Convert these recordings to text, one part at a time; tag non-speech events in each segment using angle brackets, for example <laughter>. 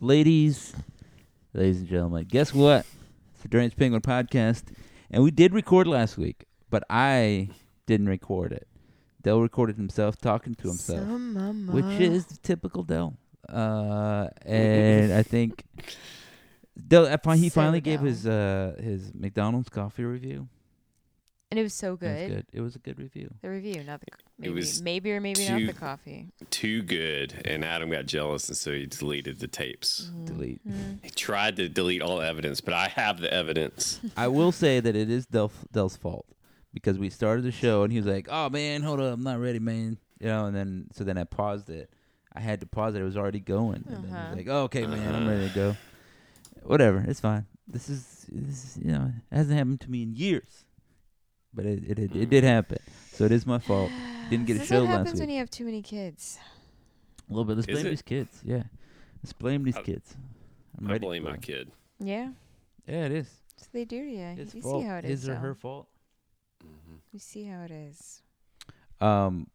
ladies, ladies and gentlemen, guess what? It's the Deranged Penguin podcast, and we did record last week, but I didn't record it. Dell recorded himself talking to himself, Some which is typical Dell. Uh, and I think Dell. He So finally gave his uh his McDonald's coffee review. And it was so It was good. good. It was a good review. The review, not the c- maybe, was maybe or maybe not the coffee. Too good, and Adam got jealous, and so he deleted the tapes. Delete. He tried to delete all evidence, but I have the evidence. <laughs> I will say that it is Del- Dell's fault because we started the show and he was like, "Oh man, hold up, I'm not ready, man." You know, and then so then I paused it. I had to pause it; it was already going. And then he Uh-huh. was like, oh, "Okay, man, I'm Uh-huh. ready to go." Whatever, it's fine. This is, this is you know, it hasn't happened to me in years, but it it, it, it did happen. So it is my fault. Didn't get a this show what last happens when you have too many kids. A little bit. Let's Is blame it? these kids. Yeah, let's blame these I- kids. I'm I ready blame my it. kid. Yeah, Yeah, it is. that's what they do to you. His you fault. see how it is. His is. or though. her fault. hmm You see how it is. Um,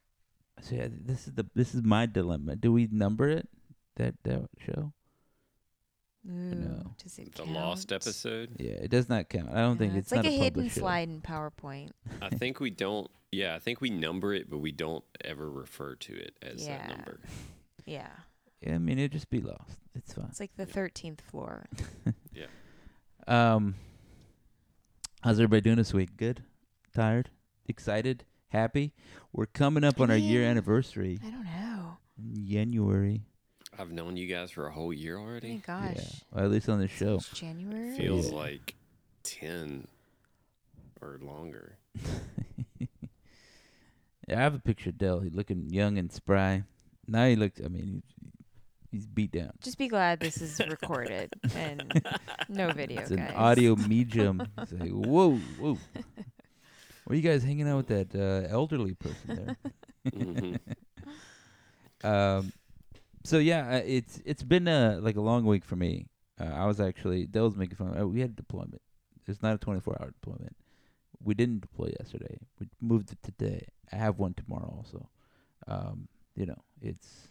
so yeah, this is the this is my dilemma. Do we number it that that show? Ooh, know. does it The count? lost episode. Yeah, it does not count. I don't think Yeah, it's, like not a, a, hidden published show. slide in PowerPoint. I think we don't. Yeah, I think we number it, but we don't ever refer to it as Yeah. that number. Yeah, Yeah, I mean it'd just be lost. It's fine. it's like the thirteenth floor. <laughs> Yeah. Um, how's everybody doing this week? Good, tired, excited, happy. We're coming up on our year anniversary I don't know. January. I've known you guys for a whole year Oh my already. gosh, Yeah, well, at least on this show. It's January. Feels Yeah. like ten or longer. <laughs> Yeah, I have a picture of Dell. He's looking young and spry. Now he looks. I mean, he's, he's beat down. Just be glad this is <laughs> recorded and no video, It's an guys. audio medium. <laughs> It's like, whoa, whoa. Where you guys hanging out with that uh, elderly person there? um, so yeah, uh, it's it's been uh, like a long week for me. Uh, I was actually Dell was making fun. Uh, we had a deployment. It's not a 24 hour deployment. We didn't deploy yesterday. We moved it today. I have one tomorrow also. Um, you know, it's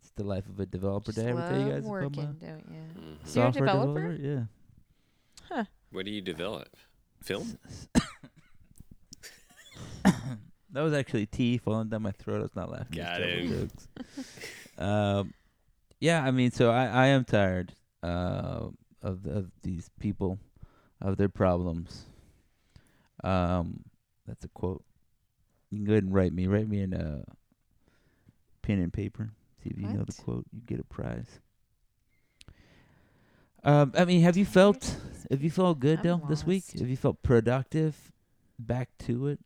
it's the life of a developer. Just Did I ever tell you guys working, a don't you? Mhm. So you're a software developer? Yeah. Huh. What do you develop? Film? <coughs> <coughs> that was actually tea falling down my throat. I was not laughing. Got these him. <laughs> terrible um, yeah, I mean, so I, I am tired uh, of of these people, of their problems. Um, that's a quote. You can go ahead and write me. Write me in a pen and paper. See if you know the quote. You get a prize. Um, I mean, have you felt? Tired? Have you felt good, I'm Dell, this week? lost. Have you felt productive? Back to it.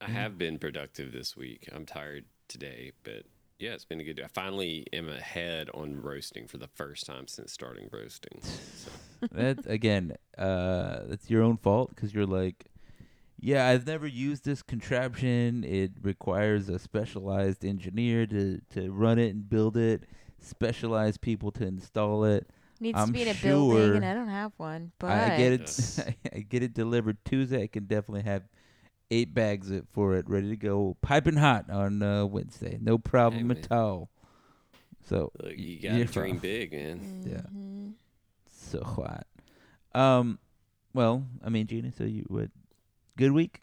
I have been productive this week. I'm tired today, but yeah, it's been a good day. I finally am ahead on roasting for the first time since starting roasting. So, <laughs> that again, uh, that's your own fault because you're like, yeah, I've never used this contraption. It requires a specialized engineer to to run it and build it, specialized people to install it. Needs I'm to be in a sure building, and I don't have one. But I get it. Yes. <laughs> I get it delivered Tuesday. I can definitely have eight bags it for it ready to go, piping hot on uh, Wednesday. No problem man. at all. So look, you got to fine. dream big, man. Yeah. Mhm. so hot. Um, well, I mean, Gina, so you would good week?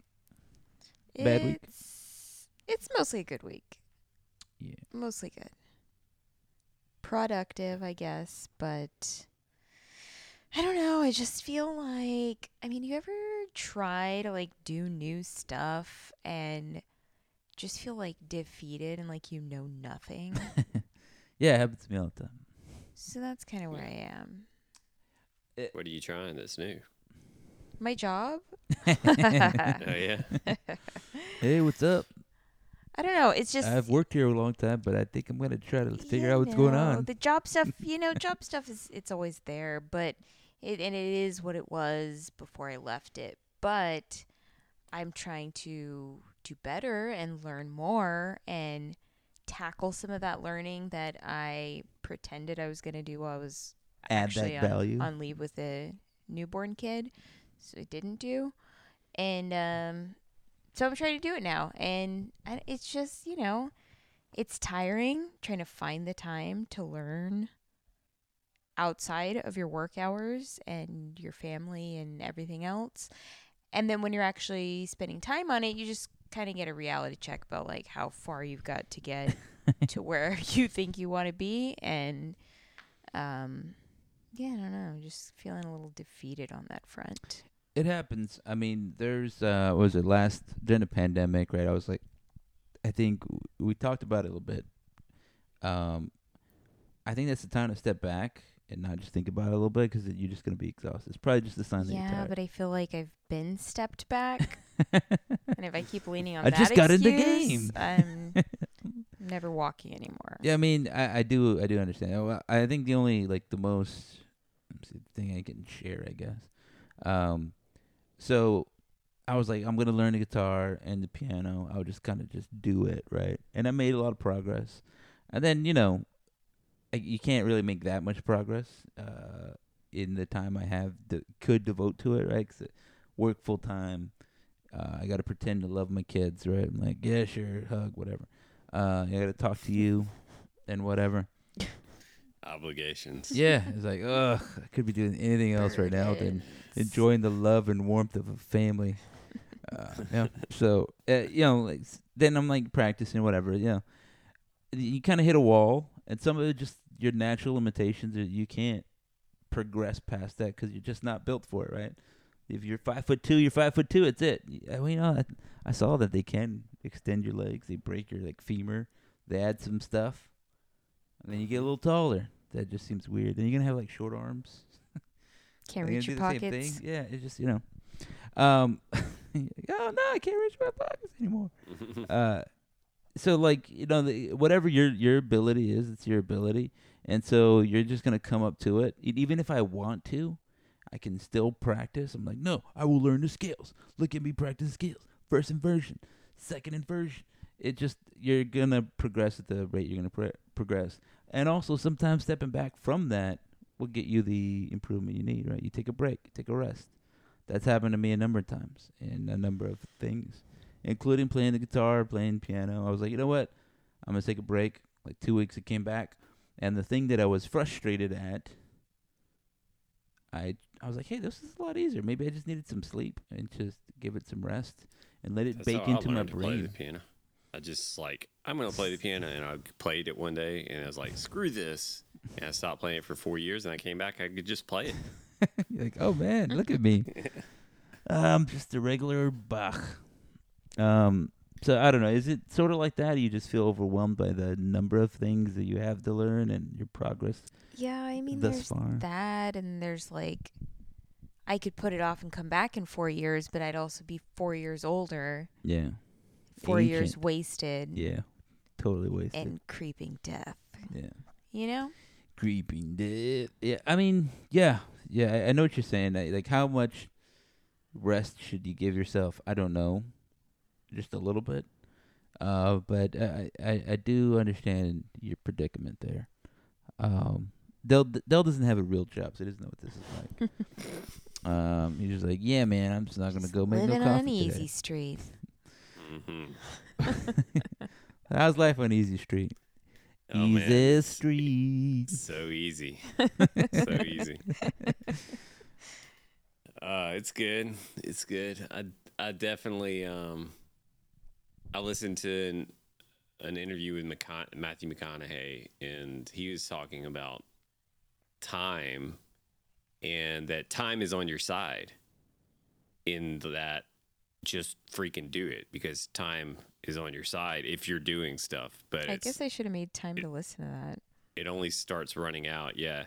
Bad week? It's it's mostly a good week. Yeah. Mostly good. Productive, I guess, but I don't know. I just feel like I mean, you ever try to like do new stuff and just feel like defeated and like you know nothing? <laughs> Yeah, it happens to me all the time. so that's kind of where I am. What are you trying that's new? My job? <laughs> Oh, yeah. <laughs> Hey, what's up? I don't know. It's just I've worked here a long time, but I think I'm gonna try to figure Yeah, out what's going on. The job stuff, you know, job stuff is it's always there, but it and it is what it was before I left it. But I'm trying to do better and learn more and tackle some of that learning that I pretended I was going to do while I was Add actually that on, on leave with a newborn kid. So I didn't do. And um so I'm trying to do it now and it's just, you know, it's tiring trying to find the time to learn. Outside of your work hours and your family and everything else. And then when you're actually spending time on it, you just kind of get a reality check about like how far you've got to get <laughs> to where <laughs> you think you want to be and um yeah, I don't know, just feeling a little defeated on that front. It happens. I mean, there's uh, what was it last during the pandemic, right? I was like, I think we talked about it a little bit. Um, I think that's the time to step back and not just think about it a little bit because you're just gonna be exhausted. It's probably just a sign that you're Yeah, but I feel like I've been stepped back, <laughs> and if I keep leaning on that, I that just got in the game. I'm <laughs> never walking anymore. Yeah, I mean, I, I do, I do understand. Well, I think the only like the most thing I can share, I guess. Um, so I was like, I'm gonna learn the guitar and the piano. I would just kind of just do it, right? And I made a lot of progress. And then you know, I, you can't really make that much progress uh, in the time I have that could devote to it, right? 'Cause I work full time. Uh, I got to pretend to love my kids, right? I'm like, yeah, sure, hug, whatever. Uh, I got to talk to you and whatever. Obligations. Yeah, it's like, ugh, I could be doing anything else right now than enjoying the love and warmth of a family. Uh, yeah. So, uh, you know, like, then I'm like practicing whatever. You know, you kind of hit a wall, and some of it just your natural limitations. You can't progress past that because you're just not built for it, right? If you're five foot two, you're five foot two. It's it. I mean, you know, I, I saw that they can extend your legs. They break your like femur. They add some stuff, and then you get a little taller. That just seems weird. Then you're gonna have like short arms. <laughs> Can't reach your the same pockets. thing? Yeah, it's just you know. Um, <laughs> oh no, I can't reach my pockets anymore. uh, <laughs> so like you know, the, whatever your your ability is, it's your ability, and so you're just gonna come up to it. Even if I want to, I can still practice. I'm like, no, I will learn the scales. Look at me practice scales. First inversion, second inversion. It just you're gonna progress at the rate you're gonna pro- progress, and also sometimes stepping back from that will get you the improvement you need. Right? You take a break, take a rest. That's happened to me a number of times in a number of things, including playing the guitar, playing piano. I was like, you know what? I'm gonna take a break. Like two weeks, it came back, and the thing that I was frustrated at, I I was like, hey, this is a lot easier. Maybe I just needed some sleep and just give it some rest and let it That's bake into my to play the brain. piano. I just like I'm gonna play the piano, and I played it one day, and I was like, "Screw this!" And I stopped playing it for four years, and I came back. I could just play it. <laughs> You're like, oh man, look at me. <laughs> I'm just a regular Bach. Um, so I don't know. Is it sort of like that? You just feel overwhelmed by the number of things that you have to learn and your progress Yeah, I mean, there's far? that, and there's like, I could put it off and come back in four years, but I'd also be four years older, Yeah, four years wasted, yeah, totally wasted. and creeping death. yeah, You know? creeping death. Yeah, I mean, yeah, yeah. I, I know what you're saying. Like, like, how much rest should you give yourself? I don't know, just a little bit. Uh, but I, I, I do understand your predicament there. Um, Dell, Dell doesn't have a real job, so he doesn't know what this is like. <laughs> um, he's just like, yeah, man, I'm just not gonna Just go make no living coffee on easy today. street. hmm <laughs> How's life on Easy Street? Oh, man. Easy Street. So easy, <laughs> so easy. Uh, it's good. It's good. I I definitely um, I listened to an, an interview with McCon- Matthew McConaughey, and he was talking about time, and that time is on your side. In that, just freaking do it because time is on your side if you're doing stuff. But I guess I should have made time to listen to that. it only starts running out. Yeah.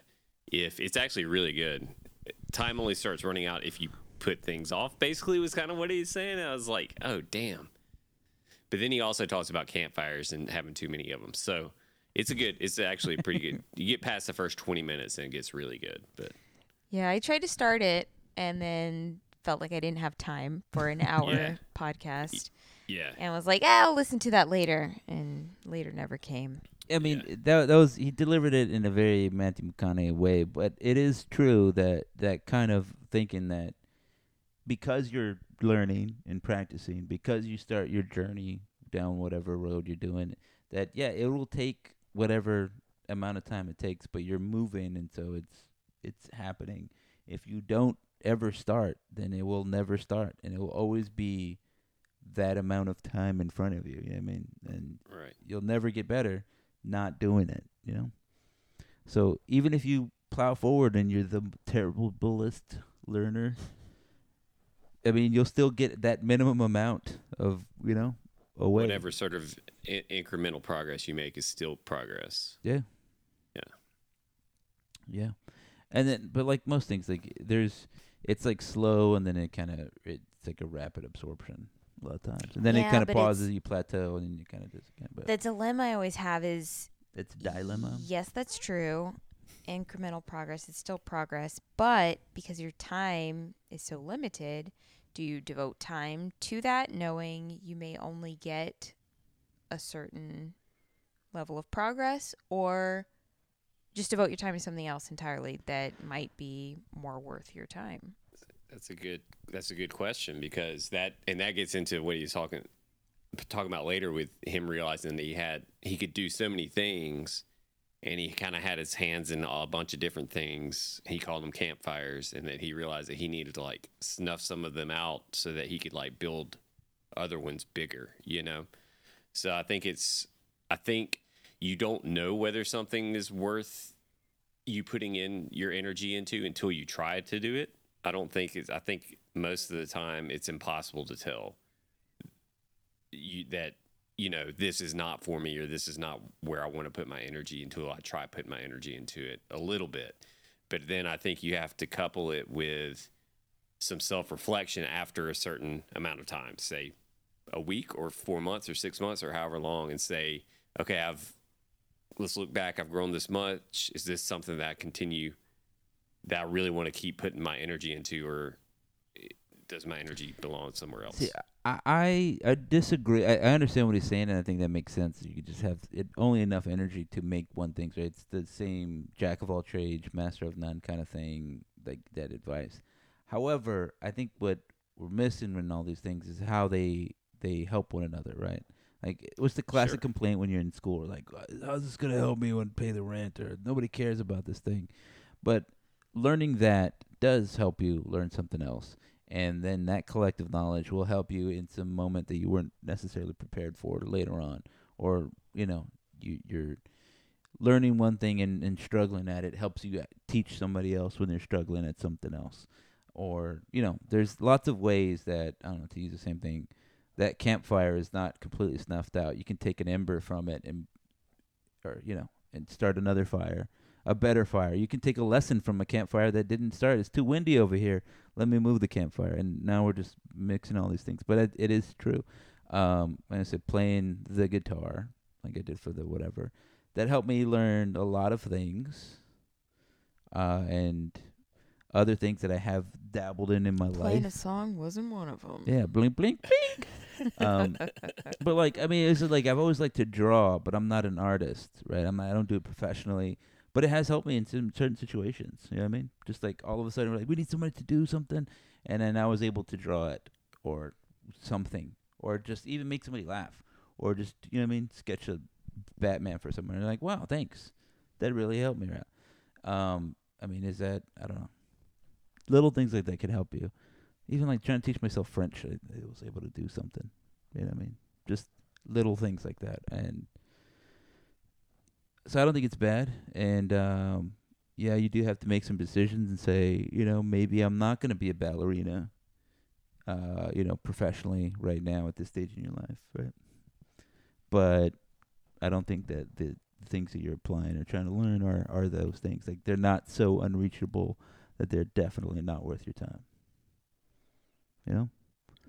If it's actually really good. Time only starts running out if you put things off, basically, was kind of what he's saying. I was like, oh, damn. But then he also talks about campfires and having too many of them. So it's a good, it's actually pretty good. <laughs> You get past the first 20 minutes and it gets really good. But Yeah, I tried to start it and then felt like I didn't have time for an <laughs> hour Yeah. podcast yeah. and was like, "Ah, I'll listen to that later. And later never came. I mean, that that was he delivered it in a very Matthew McConaughey way, but it is true that that kind of thinking that because you're learning and practicing, because you start your journey down whatever road you're doing, that yeah, it will take whatever amount of time it takes, but you're moving, and so it's it's happening. If you don't ever start, then it will never start, and it will always be that amount of time in front of you. You know I mean? And Right. you'll never get better not doing it. You know. So even if you plow forward and you're the terriblest learner, I mean, you'll still get that minimum amount of you know away. Whatever sort of I- incremental progress you make is still progress. Yeah. Yeah. Yeah. And then but like most things like there's it's like slow and then it kind of it's like a rapid absorption a lot of times. And then it kind of but it's- pauses, you plateau and then you kind of just kind of The dilemma I always have is it's a dilemma. Yes, that's true. Incremental progress is still progress, but because your time is so limited, do you devote time to that knowing you may only get a certain level of progress or just devote your time to something else entirely that might be more worth your time? That's a good. That's a good question because that and that gets into what he's talking talking about later with him realizing that he had he could do so many things, and he kind of had his hands in a bunch of different things. He called them campfires, and that he realized that he needed to like snuff some of them out so that he could like build other ones bigger. You know, so I think it's I think you don't know whether something is worth you putting in your energy into until you try to do it. I don't think it's. I think most of the time it's impossible to tell you that you know this is not for me or this is not where I want to put my energy until I try putting my energy into it a little bit. But then I think you have to couple it with some self reflection after a certain amount of time, say a week or four months or six months or however long, and say, okay, I've let's look back. I've grown this much. Is this something that I continue that I really want to keep putting my energy into, or does my energy belong somewhere else? See, I, I I disagree. I, I understand what he's saying, and I think that makes sense. You could just have it only enough energy to make one thing. Right? It's the same jack of all trades, master of none kind of thing. Like that advice. However, I think what we're missing in all these things is how they they help one another. Right? Like what's the classic Sure. complaint when you're in school? Like, oh, how's this gonna help me when I pay the rent? Or nobody cares about this thing. But learning that does help you learn something else and then that collective knowledge will help you in some moment that you weren't necessarily prepared for later on. Or you know you you're learning one thing and, and struggling at it helps you teach somebody else when they're struggling at something else. Or you know there's lots of ways that i don't know to use the same thing that campfire is not completely snuffed out. You can take an ember from it and or you know and start another fire a better fire. You can take a lesson from a campfire that didn't start. It's too windy over here. Let me move the campfire. And now we're just mixing all these things. But it, it is true. Um like i said playing the guitar like i did for the whatever that helped me learn a lot of things uh and other things that i have dabbled in in my Playing life. Playing a song wasn't one of them. yeah blink blink blink. <laughs> Um but like i mean it's like i've always liked to draw but i'm not an artist right? I'm not, i don't do it professionally but it has helped me in some certain situations you know what i mean? Just like all of a sudden we're like we need somebody to do something and then i was able to draw it or something or just even make somebody laugh or just you know what i mean sketch a batman for someone. And like wow thanks. That really helped me out um i mean is that i don't know. Little things like that can help you. Even like trying to teach myself french i, I was able to do something you know what i mean? Just little things like that and so I don't think it's bad. And um, yeah, you do have to make some decisions and say, you know, maybe I'm not going to be a ballerina, uh, you know, professionally right now at this stage in your life, right? But I don't think that the things that you're applying or trying to learn are are those things. Like they're not so unreachable that they're definitely not worth your time. You know?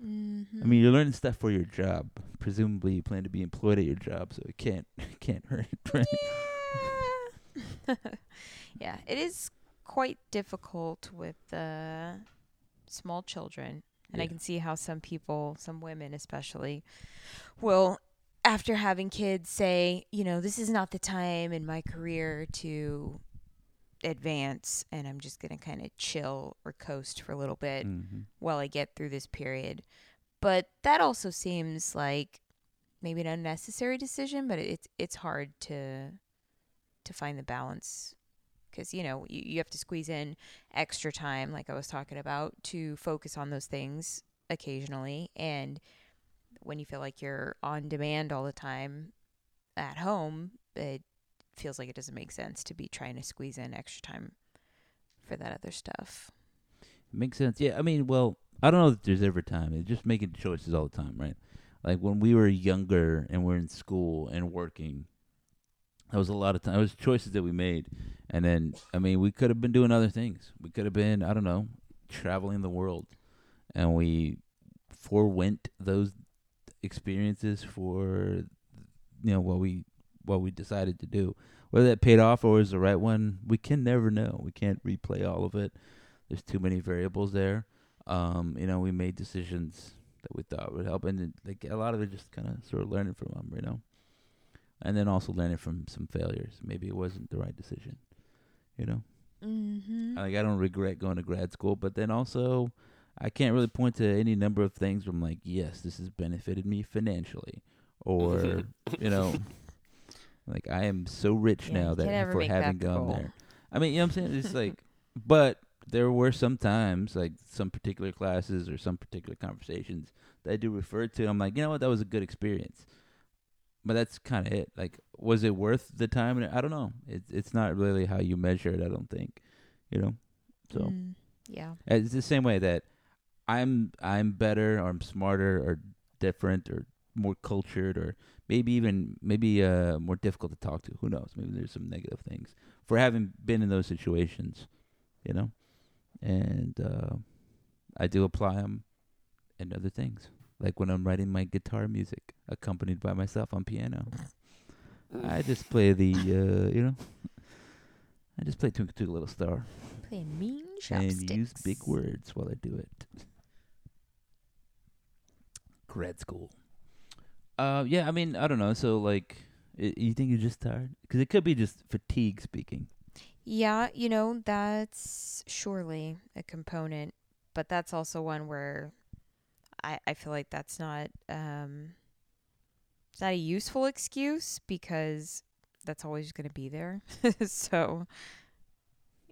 Mm-hmm. I mean, you're learning stuff for your job. Presumably, you plan to be employed at your job, so it can't <laughs> can't hurt, <laughs> right? Yeah. <laughs> yeah, it is quite difficult with uh, small children. And I can see how some people, some women especially, will, after having kids, say, you know, this is not the time in my career to advance, and I'm just going to kind of chill or coast for a little bit Mm-hmm. while I get through this period. But that also seems like maybe an unnecessary decision, but it's it's hard to to find the balance because you know you, you have to squeeze in extra time, like I was talking about, to focus on those things occasionally. And when you feel like you're on demand all the time at home, it feels like it doesn't make sense to be trying to squeeze in extra time for that other stuff. Makes sense. Yeah, I mean, well, I don't know that there's ever time. It's just making choices all the time, right? Like when we were younger and we're in school and working, that was a lot of time. It was choices that we made, and then I mean, we could have been doing other things. We could have been, I don't know, traveling the world, and we forewent those experiences for you know what we what we decided to do. Whether that paid off or was the right one, we can never know. We can't replay all of it. There's too many variables there. Um, you know, we made decisions that we thought would help, and like a lot of it just kind of sort of learning from them, you know, and then also learning from some failures. Maybe it wasn't the right decision, you know. Mm-hmm. Like I don't regret going to grad school, but then also I can't really point to any number of things where I'm like, yes, this has benefited me financially, or <laughs> you know, like I am so rich Yeah, now that for having gone goal. there. I mean, you know what I'm saying? It's like, <laughs> but there were some times, like some particular classes or some particular conversations that I do refer to. I'm like, you know what, that was a good experience. But that's kind of it. Like, was it worth the time? I don't know. It's it's not really how you measure it. I don't think, you know. So Mm, yeah. it's the same way that I'm I'm better or I'm smarter or different or more cultured or maybe even maybe uh more difficult to talk to. Who knows? Maybe there's some negative things for having been in those situations, you know. And uh, I do apply them in other things, like when I'm writing my guitar music, accompanied by myself on piano. I just play the uh, you know. I just play Twinkle Twinkle Little Star Playing mean chopsticks. and use big words while I do it. Grad school. Uh, yeah, I mean, I don't know. So, like, i you think you're just tired? Because it could be just fatigue speaking. Yeah, you know, that's surely a component, but that's also one where I, I feel like that's not um it's not a useful excuse because that's always going to be there. <laughs> so,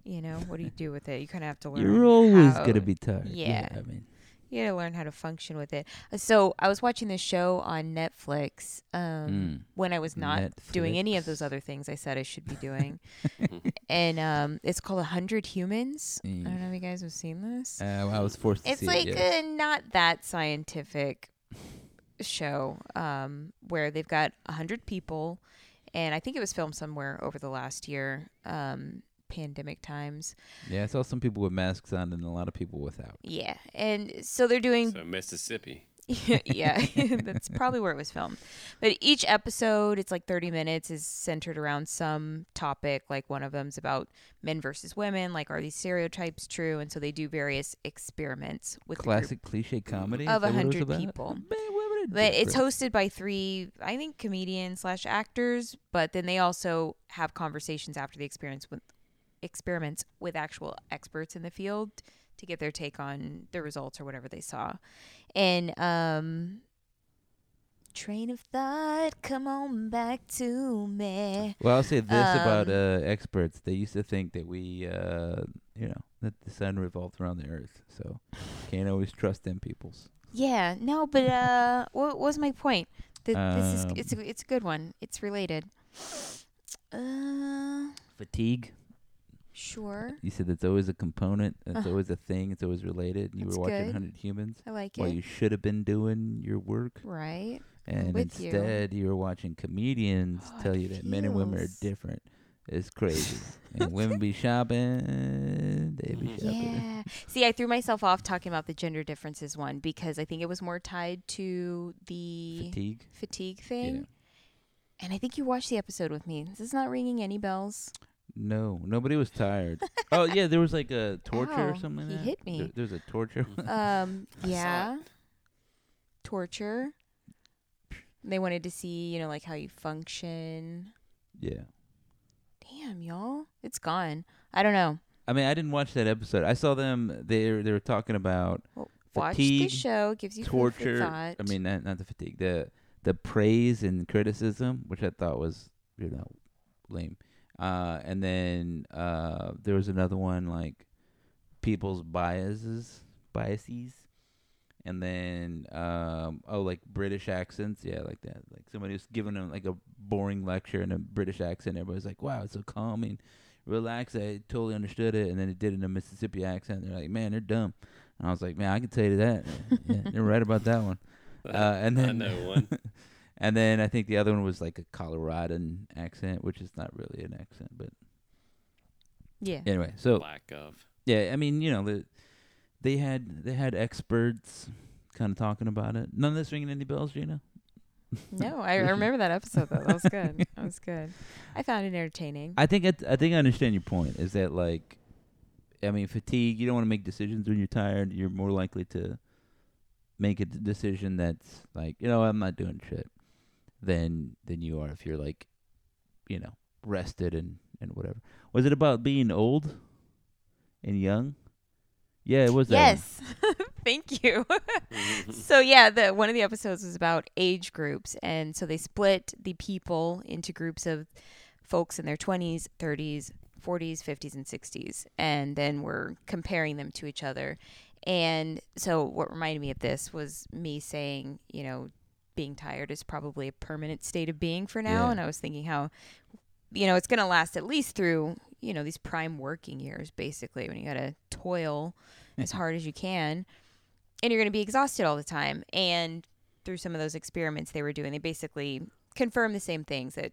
you know, what do you do with it? You kind of have to <laughs> learn. You're always how- gonna be tired. yeah. I mean, You got to learn how to function with it. Uh, So, I was watching this show on Netflix um Mm. when I was not doing any of those other things I said I should be doing. <laughs> and um, it's called A Hundred Humans. I don't know if you guys have seen this. uh, I was forced to It's see like it. yes. a not that scientific show um, where they've got a hundred people, and I think it was filmed somewhere over the last year, um, pandemic times. yeah, I saw some people with masks on and a lot of people without. Yeah, and so they're doing So Mississippi. <laughs> yeah, <laughs> that's probably where it was filmed. But each episode, it's like 30 minutes, is centered around some topic. Like one of them's about men versus women. Like, are these stereotypes true? And so they do various experiments with the Classic cliche comedy of a that what it was hundred people. Man, what would But it's hosted by three, I think, comedians slash actors. But then they also have conversations after the experience with experiments with actual experts in the field to get their take on the results or whatever they saw. And um train of thought, come on back to me. Well, I'll say this about Um, uh, experts: they used to think that we, uh, you know, that the sun revolved around the earth, so can't always trust them peoples. Yeah, no, but uh what was my point? Th- this is Um, it's a, it's a good one. It's related. Uh Fatigue. Sure. You said that's always a component. That's Uh, always a thing. It's always related. You were watching good. 100 Humans I like while it. you should have been doing your work, right. and with you. instead you. were watching comedians Oh, tell you that men and women are different. It's crazy. <laughs> and women be shopping. They be shopping. Yeah. See, I threw myself off talking about the gender differences one because I think it was more tied to the Fatigue. fatigue thing. Yeah. And I think you watched the episode with me. This is not ringing any bells. No, nobody was tired. <laughs> oh yeah, there was like a torture Ow, or something. Like he that. hit me. There, there's a torture. <laughs> Um, yeah. Torture. They wanted to see, you know, like how you function. yeah. Damn, y'all. It's gone. I don't know. I mean, I didn't watch that episode. I saw them. They they were talking about Watch Fatigue, the show. It gives you food torture. thought. I mean, not not the fatigue. The the praise and criticism, which I thought was you know lame. Uh, and then uh, there was another one like people's biases, biases, and then um, oh like British accents, yeah, like that. Like somebody was giving them like a boring lecture in a British accent. Everybody's like, "Wow, it's so calming, relaxed." I totally understood it, and then it did in a Mississippi accent. They're like, "Man, they're dumb," and I was like, "Man, I can tell you that. <laughs> yeah, they're right about that one." <laughs> Uh, and then I know <laughs> one. And then I think the other one was like a Coloradan accent, which is not really an accent, but Yeah. anyway. So Lack of. yeah, I mean, you know, the, they had they had experts kind of talking about it. None of this ringing any bells, Gina? <laughs> No, I, I remember that episode though. That was good. <laughs> that was good. I found it entertaining. I think it, I think I understand your point. Is that like, I mean, fatigue. You don't want to make decisions when you're tired. You're more likely to make a d- decision that's like, you know, I'm not doing shit, than than you are if you're like, you know, rested and and whatever. Was it about being old and young? Yeah, it was. that. Yes. <laughs> Thank you. <laughs> so yeah, the one of the episodes was about age groups and so they split the people into groups of folks in their 20s, 30s, 40s, 50s and 60s and then we're comparing them to each other. And so what reminded me of this was me saying, you know, being tired is probably a permanent state of being for now. Yeah. and I was thinking how you know, it's going to last at least through, you know, these prime working years basically when you got to toil as hard as you can. And you're going to be exhausted all the time. And through some of those experiments they were doing they basically confirmed the same things that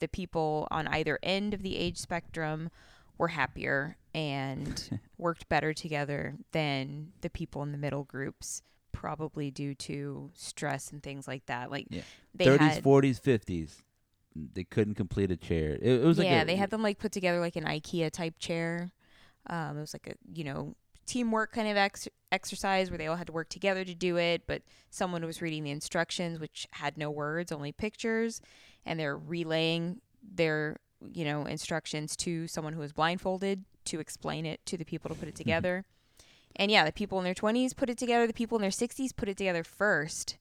the people on either end of the age spectrum were happier and <laughs> worked better together than the people in the middle groups probably due to stress and things like that like Yeah. they 30s, had 40s, 50s. They couldn't complete a chair. It, it was like yeah, a- they had them like put together like an IKEA type chair. Um, it was like a you know teamwork kind of ex- exercise where they all had to work together to do it, but someone was reading the instructions, which had no words, only pictures, and they're relaying their you know instructions to someone who was blindfolded to explain it to the people to put it together. And yeah, the people in their 20s put it together. The people in their 60s put it together first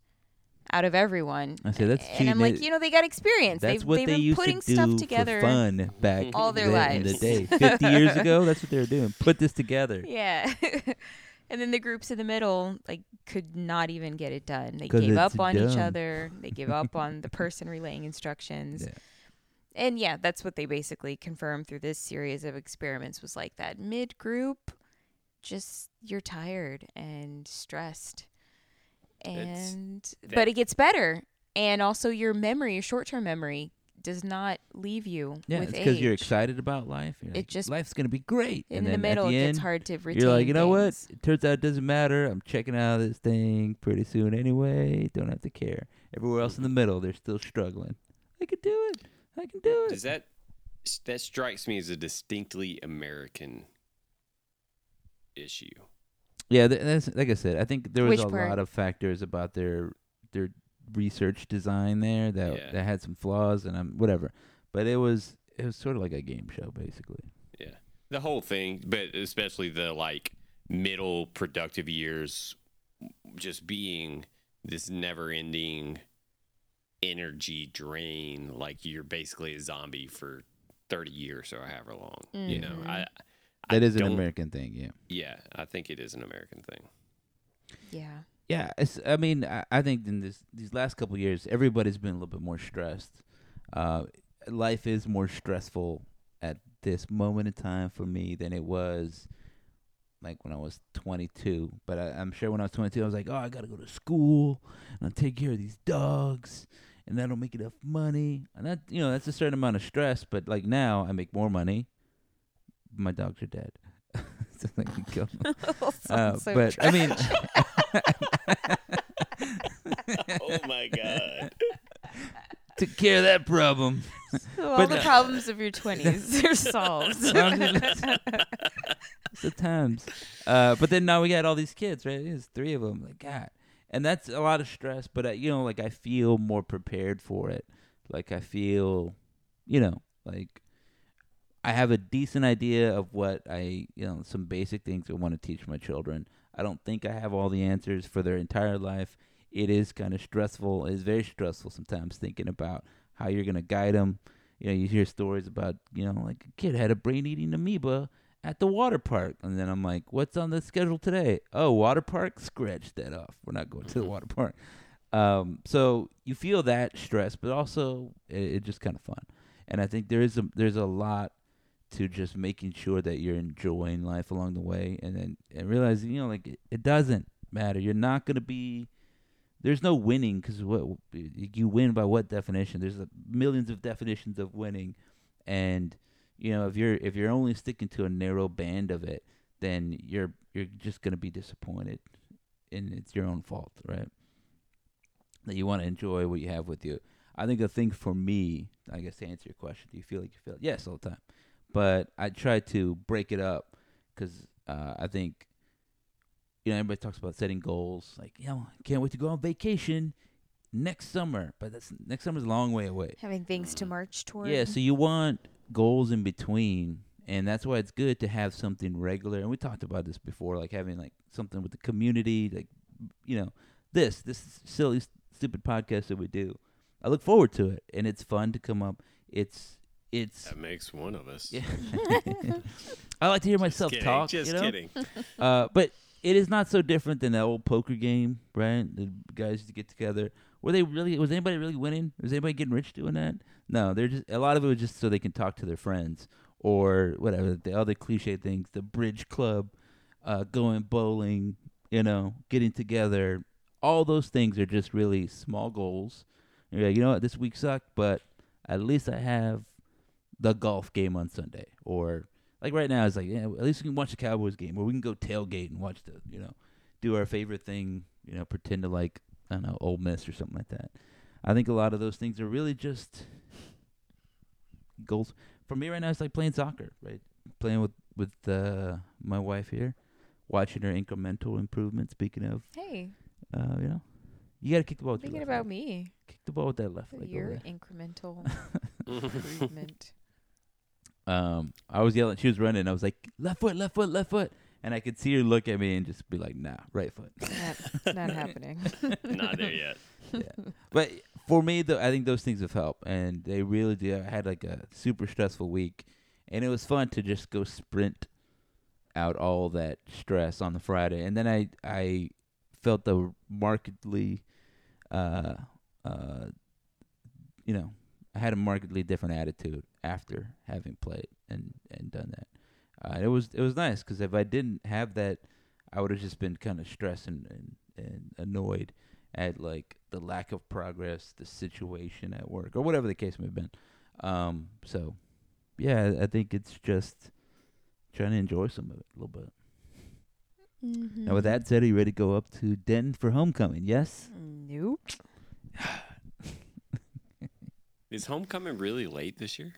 out of everyone. I say that's and cheating. I'm like, you know, they got experience. That's they've, what they've they been used putting to do stuff together. for fun back all their then in the day. Fifty years ago, <laughs> that's what they were doing. Put this together. Yeah. <laughs> and then the groups in the middle like could not even get it done. They gave up on each other. They gave up on the <laughs> person relaying instructions. Yeah. And yeah, that's what they basically confirmed through this series of experiments was like that mid group just you're tired and stressed. And that- but it gets better. And also your memory, your short-term memory does not leave you Yeah, with it's because you're age. excited about life. You're It like, just- life's gonna be great. In and the then middle, at it the gets end, hard to retain. you're like, you know what? things. It turns out it doesn't matter. I'm checking out of this thing pretty soon anyway. Don't have to care. Everywhere else in the middle, they're still struggling. I can do it. I can do it Does that that strikes me as a distinctly American issue? Yeah, that's like I said. I think there was Which a part? lot of factors about their their research design there that Yeah. that had some flaws and um, whatever. But it was it was sort of like a game show basically. Yeah, the whole thing, but especially the like middle productive years, just being this never-ending energy drain. Like you're basically a zombie for thirty years or however long. You know. I That I is an American thing, yeah. Yeah, I think it is an American thing. Yeah. Yeah, it's, I mean, I, I think in this these last couple of years, everybody's been a little bit more stressed. Uh, life is more stressful at this moment in time for me than it was like when I was 22. But I, I'm sure when I was 22, I was like, oh, I gotta go to school and I'll take care of these dogs, and I don't make enough money, and that you know that's a certain amount of stress. But like now, I make more money. My dogs are dead. <laughs> so I can kill them. <laughs> Uh, so but I mean. <laughs> oh my god! took care of that problem. So all But the no. problems of your 20s are solved. it's the times. Uh, but then now we got all these kids, right? There's three of them. Like God, and that's a lot of stress. But uh, you know, like I feel more prepared for it. Like I feel, you know, like I have a decent idea of what I, you know, some basic things I want to teach my children. I don't think I have all the answers for their entire life. It is kind of stressful. It's very stressful sometimes thinking about how you're going to guide them you know, you hear stories about, you know, like a kid had a brain-eating amoeba at the water park, and then I'm like, what's on the schedule today? Oh, water park, scratch that off. We're not going to the water park. Um, so you feel that stress, but also it, it's just kind of fun. And I think there is a there's a lot to just making sure that you're enjoying life along the way, and then and realizing you know like it, it doesn't matter. You're not gonna be there's no winning because what you win by what definition? There's millions of definitions of winning, and you know if you're if you're only sticking to a narrow band of it, then you're you're just gonna be disappointed, and it's your own fault, right? That you want to enjoy what you have with you. I think the thing for me, I guess to answer your question, do you feel like you feel? Yes, all the time, but I try to break it up because uh, I think you know, everybody talks about setting goals. Like, you know, I can't wait to go on vacation next summer, but that's next summer's a long way away. Having things to march toward. Yeah, so you want goals in between, and that's why it's good to have something regular. And we talked about this before, like having like something with the community, like you know, this this silly stupid podcast that we do. I look forward to it, and it's fun to come up. It's it's That makes one of us. yeah. <laughs> I like to hear Just myself kidding, talk. Just you know? kidding. <laughs> Uh, but it is not so different than that old poker game, right? The guys used to get together. Were they really? Was anybody really winning? Was anybody getting rich doing that? No, they're just a lot of it was just so they can talk to their friends or whatever the other cliche things. The bridge club, uh, going bowling, you know, getting together. All those things are just really small goals. You're like, you know what? This week sucked, but at least I have the golf game on Sunday, or like right now, it's like yeah, at least we can watch the Cowboys game, or we can go tailgate and watch the you know do our favorite thing, you know, pretend to like I don't know Ole Miss or something like that. I think a lot of those things are really just goals. For me right now, it's like playing soccer, right? Playing with with uh, my wife here, watching her incremental improvement. Speaking of, Hey, uh, you know, you got to kick the ball. With your thinking left about leg. me. Kick the ball with that left leg. over Your incremental <laughs> improvement. <laughs> um, I was yelling. She was running. I was like, left foot, left foot, left foot, and I could see her look at me and just be like, nah, right foot. not, not happening. <laughs> Not there yet. But for me, though, I think those things have helped, and they really do. I had like a super stressful week, and it was fun to just go sprint out all that stress on the Friday, and then I I felt the markedly, uh, uh, you know, I had a markedly different attitude after having played and and done that. Uh, it was it was nice because if I didn't have that, I would have just been kind of stressed and, and and annoyed at like the lack of progress, the situation at work, or whatever the case may have been. Um, so, yeah, I- I think it's just trying to enjoy some of it a little bit. mm-hmm. Now, with that said, are you ready to go up to Denton for homecoming? Yes. Nope. <laughs> Is homecoming really late this year?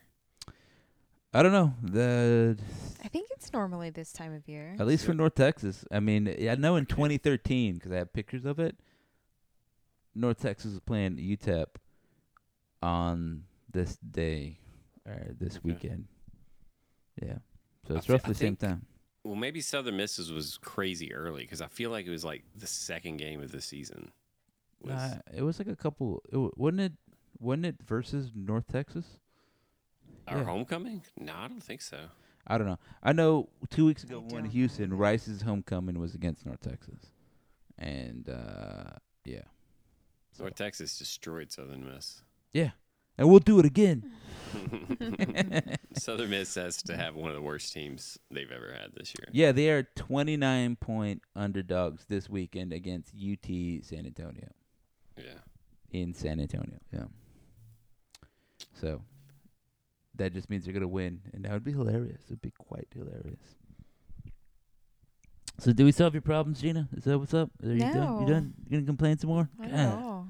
I don't know. The I think it's normally this time of year. at least for North Texas. I mean, I know in 2013 because I have pictures of it. North Texas was playing UTEP on this day or this Okay. weekend. Yeah, so I it's fe- roughly the same think- time. Well, maybe Southern Miss's was crazy early because I feel like it was like the second game of the season. Was, Nah, it was like a couple. It, wa- wasn't it? Wasn't it versus North Texas? Our yeah. homecoming? No, I don't think so. I don't know. I know two weeks ago I when don't Houston. Rice's homecoming was against North Texas, and uh yeah, So- North Texas destroyed Southern Miss. yeah, and we'll do it again. <laughs> <laughs> Southern Miss has to have one of the worst teams they've ever had this year. yeah, they are 29 point underdogs this weekend against UT San Antonio Yeah. in San Antonio. Yeah. So that just means you're gonna win, and that would be hilarious. It'd be quite hilarious. So, do we solve your problems, Gina? Is that what's up? Are you done? You done? You gonna complain some more? Not God. at all.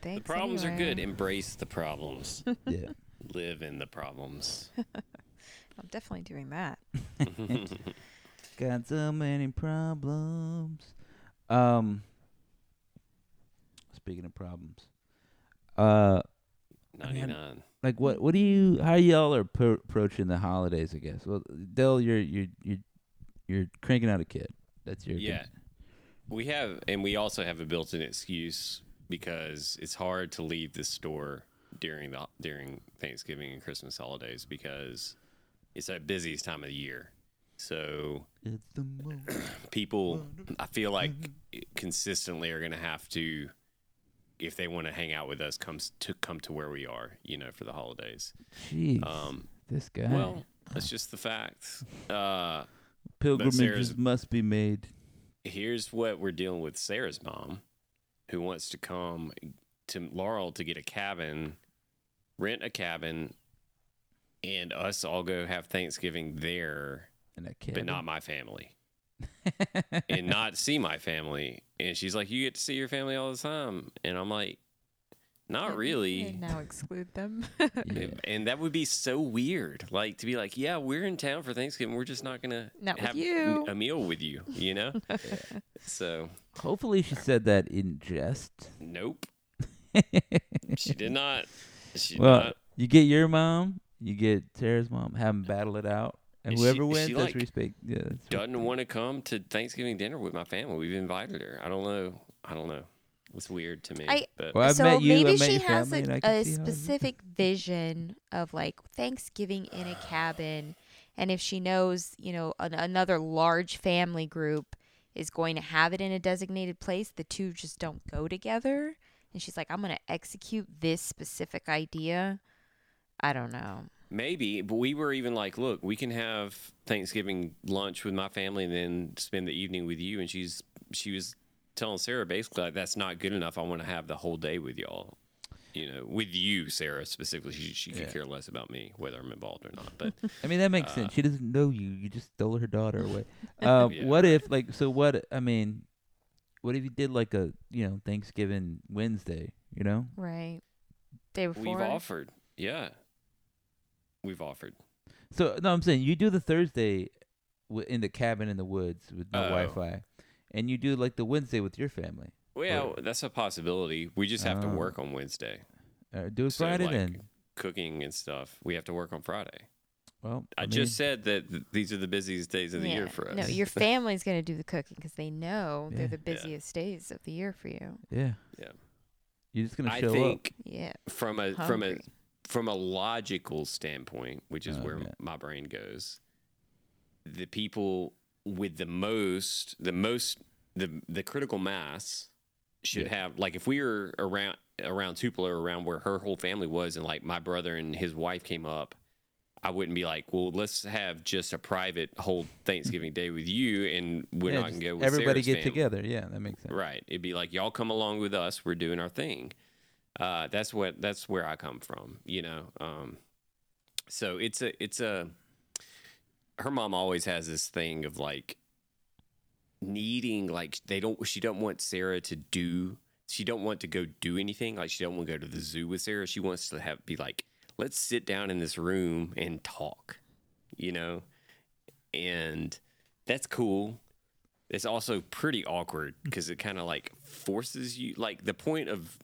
The Thanks problems are good. Embrace the problems. <laughs> Yeah. Live in the problems. <laughs> I'm definitely doing that. <laughs> Got so many problems. Um. Speaking of problems, uh, 99. like what? What do you? How y'all are pro- approaching the holidays? I guess. Well, Dell, you're you're you're you're cranking out a kid. That's your Yeah. We have, and we also have a built in excuse because it's hard to leave the store during the during Thanksgiving and Christmas holidays because it's the busiest time of the year. So It's the moment. <clears throat> people, I feel like consistently are going to have to, if they want to hang out with us, comes to come to where we are, you know, for the holidays. Jeez, Um, this guy. well, that's just the facts. Uh, Pilgrimages must be made. here's what we're dealing with Sarah's mom, who wants to come to Laurel to get a cabin, rent a cabin, and us all go have Thanksgiving there, In a cabin. but not my family. And not see my family. And she's like, You get to see your family all the time. And I'm like, Not really. And now exclude them. <laughs> Yeah. And that would be so weird. Like to be like, Yeah, we're in town for Thanksgiving. We're just not gonna have you." a meal with you, you know? <laughs> So Hopefully, she said that in jest. nope. <laughs> She did not. She did well, not. you get your mom, you get Tara's mom, have them battle it out, and And whoever she, wins, that's like, respect. Yeah, that's Doesn't want to come to Thanksgiving dinner with my family. We've invited her. I don't know. I don't know. It's weird to me. I- but Well, I've so met you, maybe I've met she your has family, and I a, can a see how it is. specific vision of like Thanksgiving in a cabin, and if she knows, you know, an, another large family group is going to have it in a designated place, the two just don't go together. And she's like, I'm going to execute this specific idea. I don't know. Maybe, but we were even like, look, we can have Thanksgiving lunch with my family and then spend the evening with you. And she's she was telling Sarah basically like that's not good enough. I want to have the whole day with y'all. You know, with you, Sarah specifically. She, she could Yeah. care less about me whether I'm involved or not. But <laughs> I mean, that makes Uh, sense. She doesn't know you. You just stole her daughter away. Um, <laughs> Yeah. What if, like, so what? I mean, what if you did like a, you know, Thanksgiving Wednesday? You know, Right. Day before. we've offered, yeah, we've offered. so no, I'm saying you do the Thursday w- in the cabin in the woods with no Oh. Wi-Fi, and you do like the Wednesday with your family. Well, yeah, that's a possibility. We just have to Oh. work on Wednesday. Uh, do it So, Friday like, then. Cooking and stuff. We have to work on Friday. Well, I, mean, just said that th- these are the busiest days of the year for us. No, your <laughs> family's going to do the cooking because they know Yeah. they're the Yeah. busiest days of the year for you. yeah, Yeah. You're just gonna I show think Yeah. from a from a Hungry. From a logical standpoint, which is Oh, where yeah. my brain goes, the people with the most the most the the critical mass should Yeah. have like if we were around around Tupelo around where her whole family was and like my brother and his wife came up I wouldn't be like, well, let's have just a private whole Thanksgiving day with you, and we're yeah, not gonna go with everybody Sarah's get family. together. Yeah, that makes sense. Right. It'd be like y'all come along with us. We're doing our thing. Uh, that's what that's where I come from. You know. Um, so it's a it's a. Her mom always has this thing of like needing like they don't she don't want Sarah to do she don't want to go do anything like she don't want to go to the zoo with Sarah she wants to have be like let's sit down in this room and talk you know and that's cool it's also pretty awkward because it kind of like forces you like the point of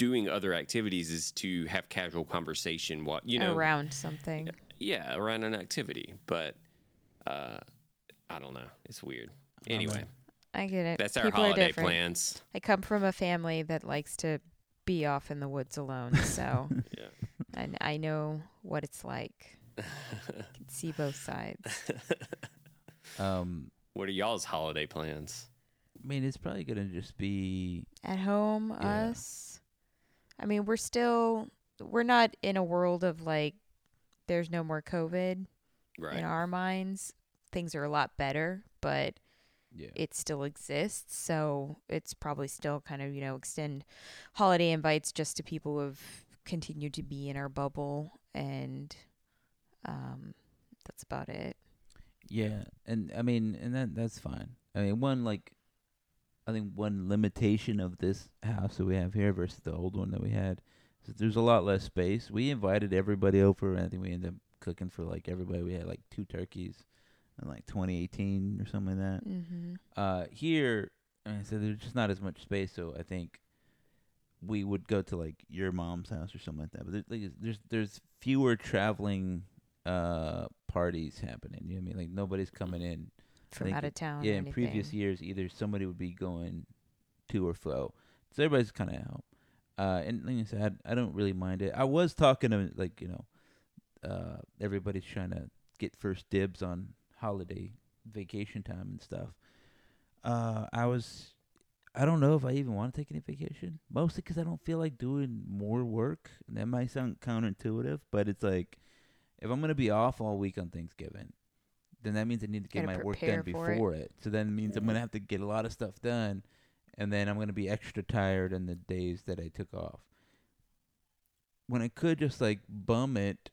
doing other activities is to have casual conversation while you know Around something. yeah around an activity but uh i don't know it's weird anyway I get it. that's our People holiday different. plans I come from a family that likes to be off in the woods alone, so <laughs> yeah and I know what it's like. I can see both sides. <laughs> Um, what are y'all's holiday plans I mean, it's probably gonna just be At home, Yeah. us. I mean, we're still we're not in a world of like there's no more COVID right in our minds. Things are a lot better, but yeah. it still exists. So it's probably still kind of, you know, extend holiday invites just to people who have continued to be in our bubble. And um, that's about it. Yeah, and I mean, and that that's fine. I mean, one like, I think one limitation of this house that we have here versus the old one that we had, is that there's a lot less space. We invited everybody over, and I think we ended up cooking for like everybody. We had like two turkeys, in like 2018 or something like that. Mm-hmm. Uh, here, I mean, so there's just not as much space. So I think we would go to like your mom's house or something like that. But there's like, there's there's fewer traveling uh parties happening. You know what I mean? Like nobody's coming in. From out of town. yeah, in previous years, either somebody would be going to or fro. So everybody's kind of out. Uh, and like I said, I, I don't really mind it. I was talking to like you know, uh, everybody's trying to get first dibs on holiday vacation time and stuff. Uh, I was, I don't know if I even want to take any vacation. mostly because I don't feel like doing more work. And that might sound counterintuitive, but it's like, if I'm gonna be off all week on Thanksgiving, then that means I need to get Gotta my work prepare done for it. before it. So then it means I'm gonna have to get a lot of stuff done, and then I'm gonna be extra tired on the days that I took off. When I could just like bum it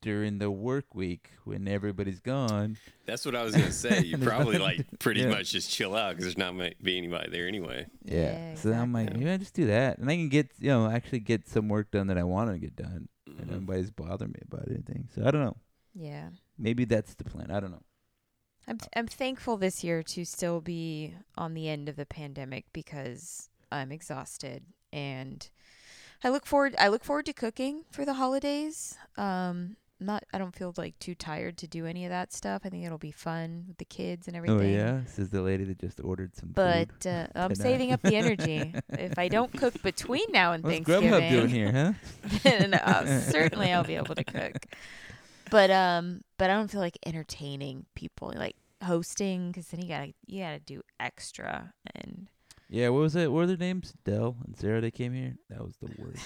during the work week when everybody's gone. That's what I was gonna say. You <laughs> probably like <laughs> pretty yeah. much just chill out because there's not might be anybody there anyway. Yeah. so then I'm like, exactly. maybe I just do that, and I can get you know actually get some work done that I want to get done, and Mhm. nobody's bothering me about anything. So I don't know. Yeah. Maybe that's the plan. I don't know. I'm I'm thankful this year to still be on the end of the pandemic because I'm exhausted and I look forward I look forward to cooking for the holidays. Um not I don't feel like too tired to do any of that stuff. I think it'll be fun with the kids and everything. Oh yeah, says the lady that just ordered some food. But uh, <laughs> I'm saving up the energy. <laughs> if I don't cook between now and What's Thanksgiving, Grubhub doing here, huh? <laughs> then uh, certainly I'll be able to cook. But um, but I don't feel like entertaining people, like hosting, because then you gotta you gotta do extra, and Yeah, what was it? What were their names? Dell and Sarah. They came here. That was the worst.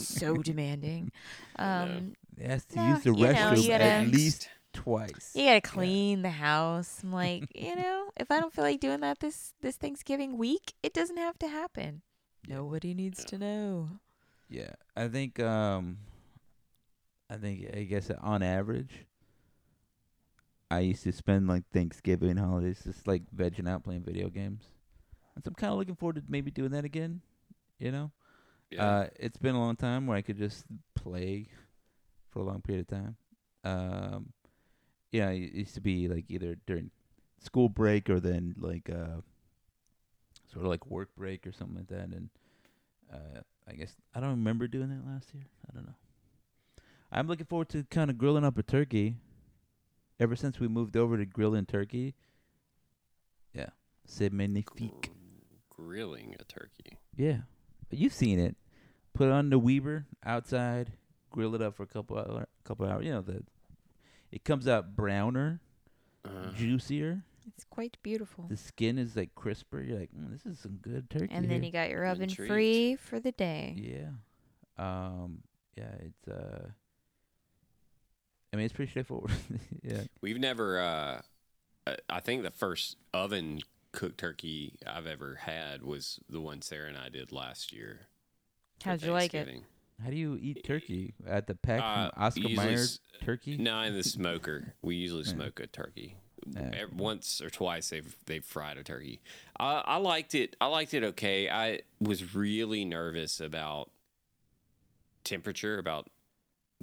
<laughs> so demanding. Um, They asked to No, use the you know, restroom you at least twice. you gotta clean the house. I'm <laughs> like, you know, if I don't feel like doing that this this Thanksgiving week, it doesn't have to happen. Nobody needs to know. Yeah, I think. Um, I think. I guess on average, I used to spend like Thanksgiving holidays just like vegging out playing video games, and so I'm kind of looking forward to maybe doing that again. You know, yeah. uh, it's been a long time where I could just play for a long period of time. Um, yeah, it used to be like either during school break or then like uh, sort of like work break or something like that. And uh, I guess I don't remember doing that last year. I don't know. I'm looking forward to kind of grilling up a turkey. Ever since we moved over to grilling turkey, yeah, c'est magnifique. Grilling a turkey. Yeah, you've seen it. Put on the Weber outside, grill it up for a couple hour, couple hours. You know the, it comes out browner, Uh, juicier. It's quite beautiful. The skin is like crisper. You're like, mm, this is some good turkey. And then here." you got your oven intrigued. free for the day. Yeah. Um. Yeah. It's uh. I mean, it's pretty straightforward. <laughs> yeah. We've never. Uh, uh, I think the first oven cooked turkey I've ever had was the one Sarah and I did last year. How'd you like it? How do you eat turkey at the pack Uh, Oscar usually Mayer s- turkey? No, in the smoker. We usually smoke a turkey. Yeah. Once or twice they've they've fried a turkey. I, I liked it. I liked it okay. I was really nervous about temperature, about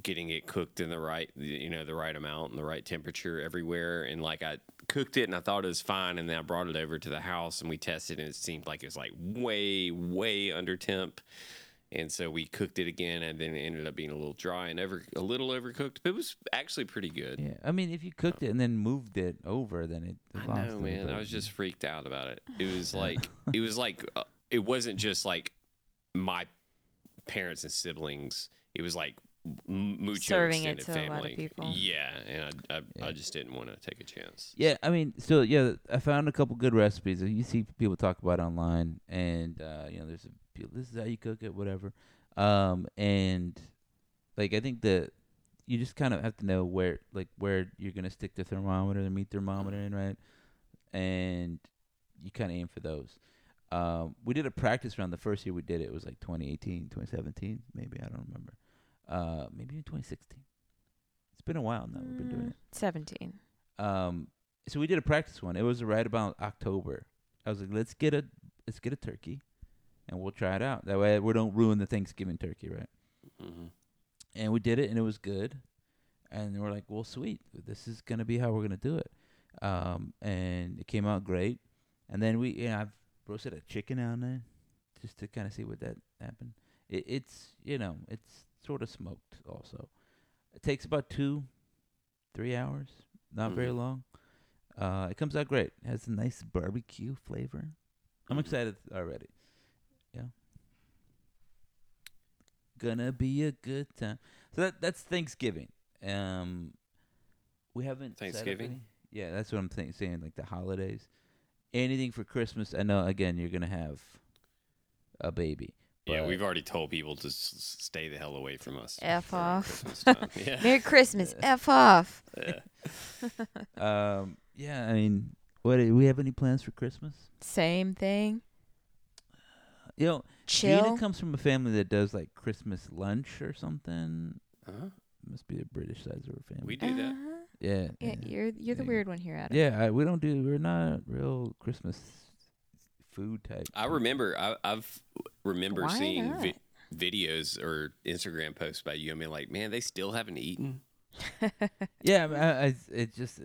getting it cooked in the right you know the right amount and the right temperature everywhere. And like I cooked it and I thought it was fine, and then I brought it over to the house and we tested, and it seemed like it was like way way under temp. And so we cooked it again, and then it ended up being a little dry and over a little overcooked. But it was actually pretty good. Yeah. I mean, if you cooked it and then moved it over, then it. I know, man. I was just freaked out about it. It was like <laughs> it was like uh, it wasn't just like my parents and siblings. It was like mucho Serving it extended to a lot of family. people. Yeah, and I I, Yeah. I just didn't want to take a chance. Yeah, I mean, so yeah, I found a couple good recipes that you see people talk about online, and uh, you know, there's a people, this is how you cook it, whatever. Um, and like I think that you just kind of have to know where, like, where you're gonna stick the thermometer, the meat thermometer in, right? And you kind of aim for those. Um, we did a practice round the first year we did it. It was like 2018, 2017, maybe I don't remember. Uh, maybe in 2016. It's been a while now. We've been doing Mm, it. Seventeen. Um, so we did a practice one. It was right about October. I was like, let's get a let's get a turkey, and we'll try it out. That way we don't ruin the Thanksgiving turkey, right? hmm And we did it, and it was good. And we're like, well, sweet. This is gonna be how we're gonna do it. Um, and it came out great. And then we, you know, I've roasted a chicken on there just to kind of see what that happened. It, it's, you know, it's sort of smoked also. It takes about two, three hours. Not very Mhm. long. Uh, it comes out great. It has a nice barbecue flavor. I'm Mhm. excited already. Yeah. gonna be a good time. So that that's Thanksgiving. Um, we haven't Thanksgiving? Yeah, that's what I'm think, saying. Like the holidays, anything for Christmas. I know. Again, you're gonna have a baby. Yeah, we've already told people to s- stay the hell away from us. F during off. Christmas time. <laughs> Yeah. Merry Christmas. F off. yeah. <laughs> Um, yeah. I mean, what do we have any plans for Christmas? Same thing. You know, Chill. Gina comes from a family that does like Christmas lunch or something. Uh-huh. Must be a British side of our family. We do that. Uh-huh. Yeah. Yeah, you're you're the Yeah. weird one here, Adam. Yeah, I, we don't do. We're not real Christmas food type. I remember. I, I've remember Why seeing vi- videos or Instagram posts by you. I mean, like, man, they still haven't eaten. <laughs> Yeah, I, mean, I, I it just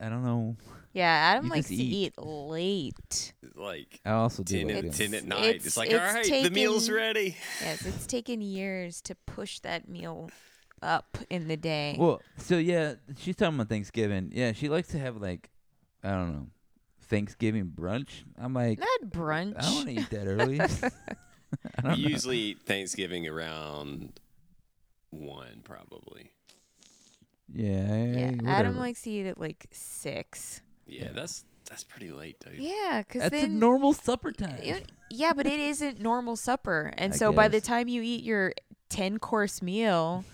I don't know. Yeah, Adam You likes to eat. eat late. Like I also do. ten, like at, It's- ten at night. It's, it's- like, it's all right, the meal's ready. Yes, it's taken years to push that meal up in the day. Well, so yeah, she's talking about Thanksgiving. Yeah, she likes to have like I don't know Thanksgiving brunch. I'm like, Not brunch. I don't want to eat that early. <laughs> <laughs> I We don't know. usually eat Thanksgiving around one, probably. Yeah, yeah, eh, whatever. Adam likes to eat at like six. Yeah, Yeah. that's that's pretty late, dude. Yeah, because That's a normal supper time. you- yeah, but it isn't normal supper, and I so by the time you eat your ten course meal,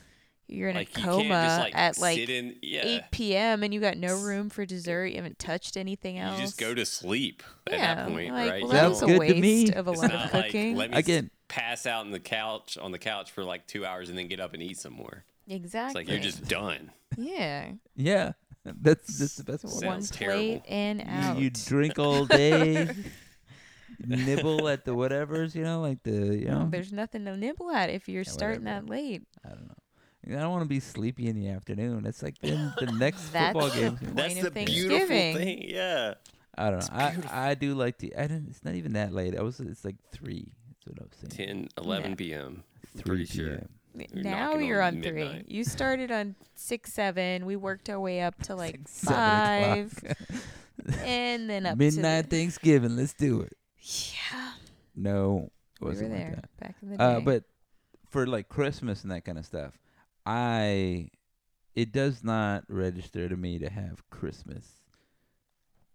you're in like a coma just like at like in. Yeah, 8 p.m. and you got no room for dessert. You haven't touched anything else. you just go to sleep at yeah, that point, like, right? Well, You that was a good to waste me. of a It's lot not of like let me Again, pass out on the couch on the couch for like two hours and then get up and eat some more. Exactly. It's like you're just done. yeah. yeah, that's that's the best one. One plate terrible. and out. You, drink all day, <laughs> nibble at the whatevers, you know, like the you know. there's nothing to nibble at if you're Yeah, starting whatever. that late. I don't know. I don't want to be sleepy in the afternoon. It's like the, the <laughs> next football the game. point That's of the beautiful thing. Yeah. I don't know. I. I do like the. I don't. It's not even that late. I was. It's like three. That's what I was saying. 10, 11 Yeah. p.m. 3 pretty sure. You're now you're on on, three. You started on six, seven. We worked our way up to like Six, seven five, o'clock. <laughs> and then up Midnight to Thanksgiving. Let's do it. yeah. No, it We were wasn't like there that. back in the day. Uh, but for like Christmas and that kind of stuff, I it does not register to me to have Christmas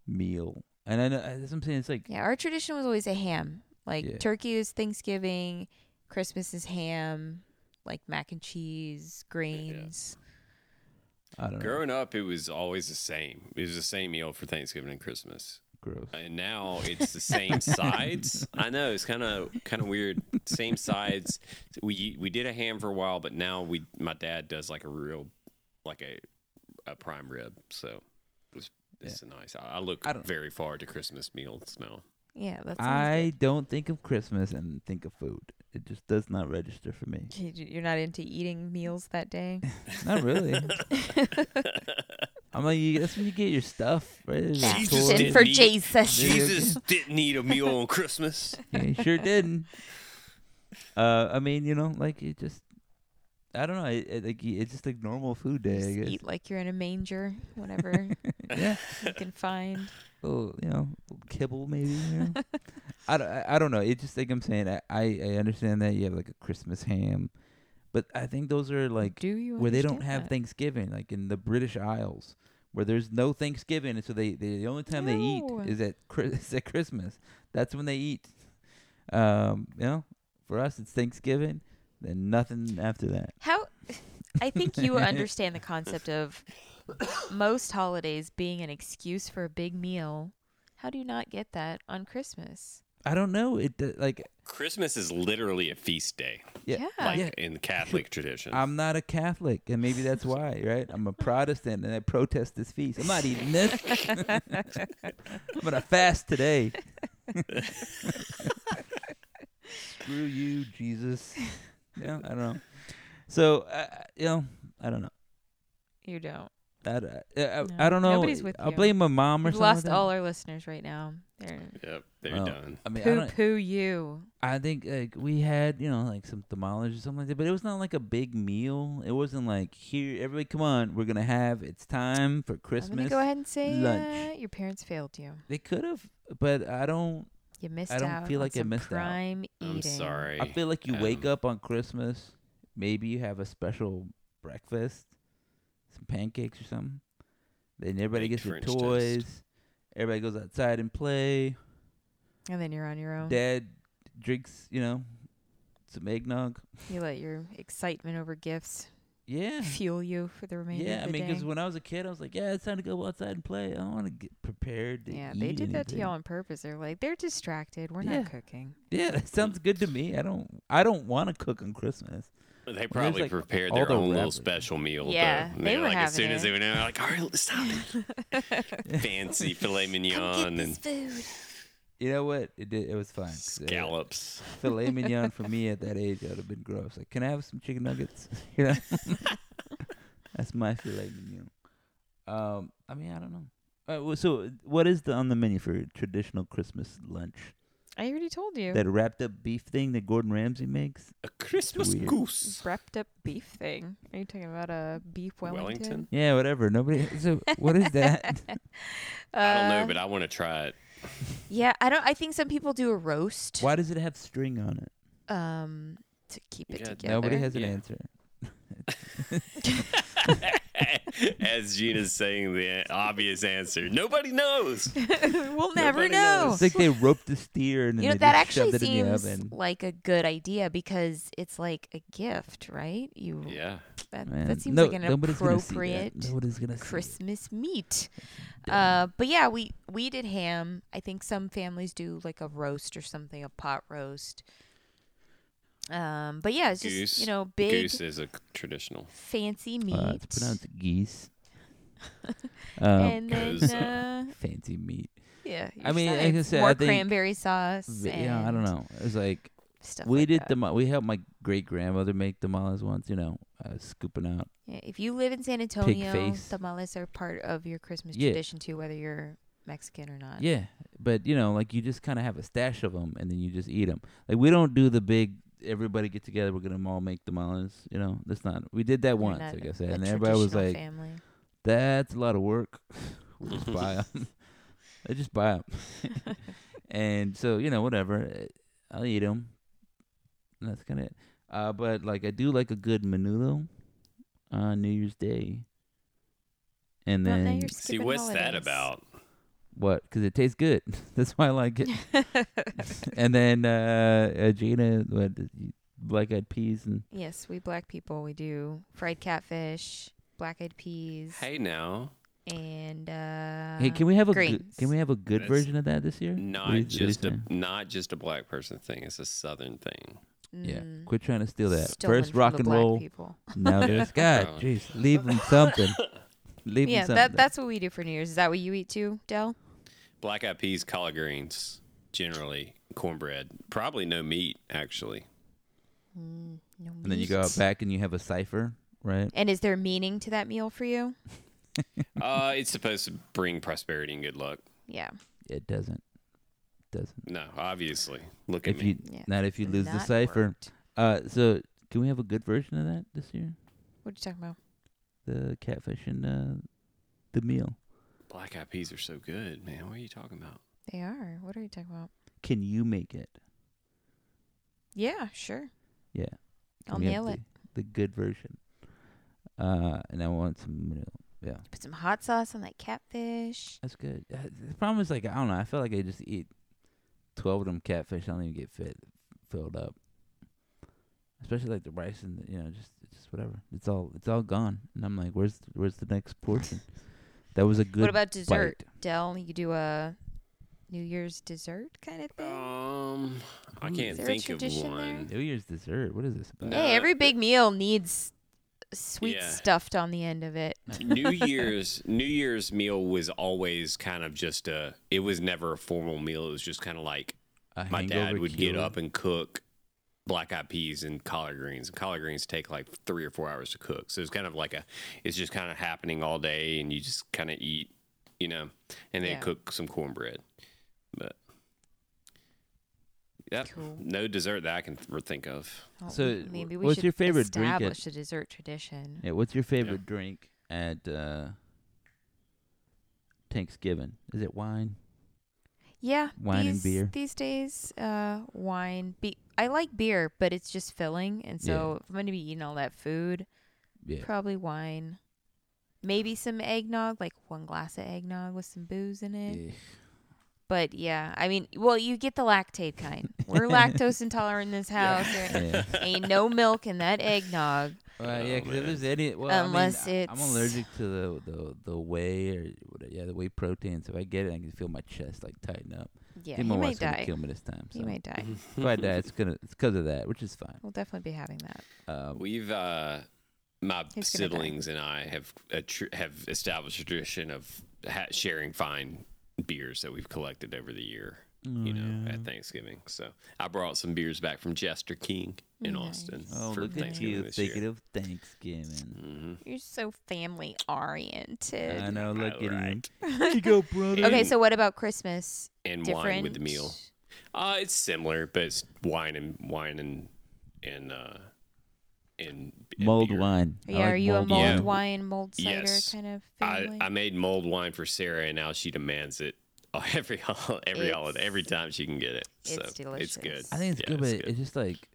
meal. And I know that's what I'm saying. It's like yeah, our tradition was always a ham. Like Yeah. turkey is Thanksgiving, Christmas is ham, like mac and cheese, greens. I don't know, Growing up, it was always the same. It was the same meal for Thanksgiving and Christmas. Gross. And now it's the same <laughs> sides. I know it's kind of kind of weird. Same sides. We we did a ham for a while, but now we my dad does like a real like a a prime rib. So it's it's nice. I, I look I very far to Christmas meals now. Yeah, that's I don't think of Christmas and think of food. It just does not register for me. You're not into eating meals that day. <laughs> Not really. <laughs> I'm like, you, that's when you get your stuff, right? Jesus tour. didn't for eat- Jesus. Jesus didn't eat a meal on Christmas. <laughs> Yeah, he sure didn't. Uh, I mean, you know, like it just, I don't know. It, it, like it's just like normal food day. I guess. eat like you're in a manger, whatever <laughs> yeah, you can find. little, you know, kibble maybe. You know? <laughs> I, don't, I, I don't know. It's just like I'm saying. I, I, I understand that you have like a Christmas ham, but I think those are like Do you where they don't have that? Thanksgiving, like in the British Isles, where there's no Thanksgiving, and so they, they the only time they eat is at is <laughs> at Christmas. That's when they eat. Um, you know, for us it's Thanksgiving, then nothing after that. How <laughs> I think you understand the concept of <coughs> most holidays being an excuse for a big meal. How do you not get that on Christmas? I don't know. It do- like Christmas is literally a feast day, yeah. Yeah. like Yeah. in the Catholic tradition. I'm not a Catholic, and maybe that's <laughs> why, right? I'm a Protestant, and I protest this feast. I'm not eating this. <laughs> I'm gonna fast today. <laughs> Screw you, Jesus. Yeah, I don't know. So, uh, you know, I don't know. You don't. I, I, I, No, I don't know. nobody's with I'll you. blame my mom or We've something. lost like all our listeners right now. They're yep, they're Well, done. I mean, I, poo don't, poo you. I think like we had, you know, like some tamales or something like that, but it was not like a big meal. It wasn't like here, everybody, come on, we're gonna have. It's time for Christmas. I'm gonna Christmas. go ahead and say lunch. uh, your parents failed you. They could have, but I don't. You missed out. I don't out. feel like I some missed out. prime I'm eating. sorry. I feel like you wake Um, up on Christmas maybe you have a special breakfast, some pancakes or something. Then everybody Baked gets their French toast. toys. Everybody goes outside and play. And then you're on your own. Dad drinks, you know, some eggnog. You let your excitement over gifts Yeah. fuel you for the remainder Yeah, I of the mean, day. because when I was a kid, I was like, "Yeah, it's time to go outside and play. I don't want to get prepared to yeah, eat they did that to anything." y'all on purpose. They're like, they're distracted. We're Yeah. not cooking. Yeah, that sounds good to me. I don't, I don't want to cook on Christmas. They probably like, prepared their the own little special meal. Yeah, though. And they they were like as soon having as they went in, they're like, all right, stop it. <laughs> Fancy filet mignon and food. You know what? It did, it was fine. 'cause, uh, scallops. filet mignon for me at that age would have been gross. Like, can I have some chicken nuggets? <laughs> you know, <laughs> that's my filet mignon. Um, I mean, I don't know. Uh, well, so, what is the on the menu for traditional Christmas lunch? I already told you. That wrapped up beef thing that Gordon Ramsay makes. A Christmas weird. goose. Wrapped up beef thing. Are you talking about a beef Wellington? Wellington? Yeah, whatever. Nobody. So, what is that? <laughs> <laughs> I don't know, Uh, but I want to try it. yeah, I don't. I think some people do a roast. Why does it have string on it? Um, to keep it Yeah, together. Nobody has an Yeah. answer. <laughs> As Gina's saying the obvious answer. Nobody knows. <laughs> we'll never Nobody know. knows. It's like they roped the steer and then You know they that just actually shoved it in the seems oven. like a good idea because it's like a gift, right? You Yeah. that, Man, that seems no- like an nobody's gonna see that. appropriate Nobody's gonna see it. Christmas meat. Dumb. Uh, but yeah, we we did ham. I think some families do like a roast or something, a pot roast. Um, but yeah, it's just Goose. you know big Goose is a traditional. fancy meat. Uh, it's pronounced geese. <laughs> um, and then uh, fancy meat. yeah, I your mean, like I sides. said, I more think- cranberry sauce. V- Yeah, I don't know. It was like Stuff we like did that. the we helped my great grandmother make tamales once. You know, uh, scooping out. Yeah, if you live in San Antonio, face. tamales are part of your Christmas Yeah. tradition too, whether you're Mexican or not. Yeah, but you know, like you just kind of have a stash of them, and then you just eat them. Like we don't do the big. Everybody get together. We're gonna all make tamales. You know, that's not. We did that You're once, not like I a said, and everybody was like, family. "That's a lot of work." <laughs> we just buy <laughs> them. I just buy them, <laughs> and so you know, whatever. eh, I'll eat them. That's kind of it. Uh, but like I do like a good menudo on New Year's Day, and then you're See, skipping what's that about? What? Because it tastes good. <laughs> That's why I like it. <laughs> and then uh, uh Gina, what black eyed peas and yes, we black people we do fried catfish, black eyed peas, Hey, now. and uh, hey, can we have a good, can we have a good That's version of that this year? Not What you- what do you just a not just a black person thing. It's a southern thing. yeah. Mm, Quit trying to steal that. stolen First rock and roll. people. <laughs> Now this guy. Jeez, leave him something. Leave him Yeah, something. that that's what we do for New Year's. Is that what you eat too, Dell? Black eyed peas, collard greens, generally cornbread. Probably no meat, actually. Mm, no and then you go out back and you have a cipher, right? And is there meaning to that meal for you? <laughs> uh, it's supposed to bring prosperity and good luck. Yeah. It doesn't. Doesn't. No, obviously. Look at If me. you Yeah. not if you lose the cipher. Uh, so can we have a good version of that this year? What are you talking about? The catfish and uh, the meal. Black eyed peas are so good, man. What are you talking about? They are. What are you talking about? Can you make it? Yeah, sure. Yeah. I'll Can we have nail the, it. The good version. Uh, and I want some. You know, yeah, Put some hot sauce on that catfish. that's good. Uh, the problem is like I don't know. I feel like I just eat twelve of them catfish. I don't even get fit filled up. Especially like the rice and the, you know just just whatever. It's all it's all gone. And I'm like, where's where's the next portion? <laughs> that was a good. what about dessert? bite. Dell, you do a New Year's dessert kind of thing? Um, I can't Is there a think of tradition there? one. New Year's dessert. What is this about? Hey, every big meal needs sweet Yeah. stuffed on the end of it. <laughs> New <laughs> Year's New Year's meal was always kind of just a. It was never a formal meal. It was just kind of like A my dad hangover would get up and cook black eyed peas and collard greens. And collard greens take like three or four hours to cook. So it's kind of like a. It's just kind of happening all day, and you just kind of eat, you know, and then Yeah. cook some cornbread. But yep, Cool. no dessert that I can th- think of. Well, So, maybe we what's should your favorite drink at- establish a dessert tradition. Yeah, what's your favorite drink at uh, Thanksgiving? Is it wine? Yeah, Wine and beer. these days. Uh, wine. Be I like beer, but it's just filling, and so if I'm gonna be eating all that food, Yeah. probably wine. Maybe some eggnog, like one glass of eggnog with some booze in it. Yeah. But yeah, I mean, well, you get the lactate kind. We're <laughs> lactose intolerant in this house. There Yeah. ain't no milk in that eggnog. Well, yeah, Oh, 'cause man. if there's any, well, Unless I mean, I- I'm allergic to the the the whey or whatever, yeah, the whey protein. So if I get it, I can feel my chest like tighten up. Yeah, I he my might wife's gonna die. kill me this time. So He might die. <laughs> if I die, it's gonna it's because of that, which is fine. We'll definitely be having that. Um, We've uh, my He's gonna die. siblings and I have a tr- have established a tradition of ha- sharing fine beers that we've collected over the year. You know, at Thanksgiving. So I brought some beers back from Jester King in Nice. Austin oh, for look at Thanksgiving you this thinking year. of Thanksgiving. hmm You're so family oriented. I know. Look at him. There you go, brother. Okay, so what about Christmas? And Different. wine with the meal. Uh, it's similar, but it's wine and wine and and uh, and, and mulled beer. wine. Yeah, like are you a mulled mulled wine. wine, mulled cider Yes. kind of I, family? I made mulled wine for Sarah, and now she demands it <laughs> every every It's- holiday, every time she can get it. it's so it's delicious. good. I think it's Yeah, good, but it's it's, just like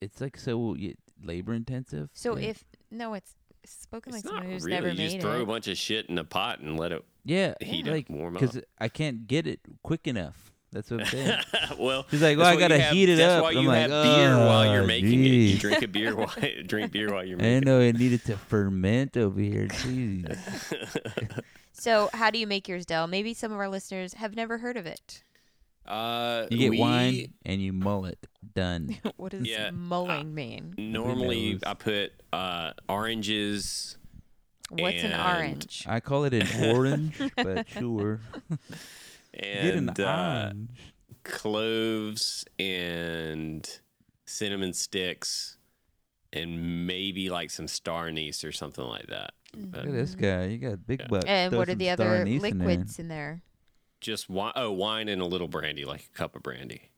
it's like so y- labor intensive. so yeah. if no, it's spoken It's like not someone who's really. never You just made throw a bunch of shit in a pot and let it yeah, heat like up, warm up. because I can't get it quick enough. That's what I'm saying. <laughs> well, he's like, well, I gotta have- heat it that's up. why I'm you like, have beer ah, while you're "Oh, making it. You drink a beer <laughs> while drink beer while you're I didn't making know it needed to ferment over here. Jeez. <laughs> So how do you make yours, Dell? Maybe some of our listeners have never heard of it. Uh, You get we, wine and you mull it. Done. <laughs> what does Yeah, mulling mean? Normally. I put uh, oranges. What's an orange? I call it an orange, <laughs> but sure. <laughs> And Get an And uh, orange. cloves and cinnamon sticks and maybe like some star anise or something like that. But Look at this guy. You got big Yeah. bucks. And what are the other anise in there. liquids in there? Just wine, oh, wine and a little brandy, like a cup of brandy.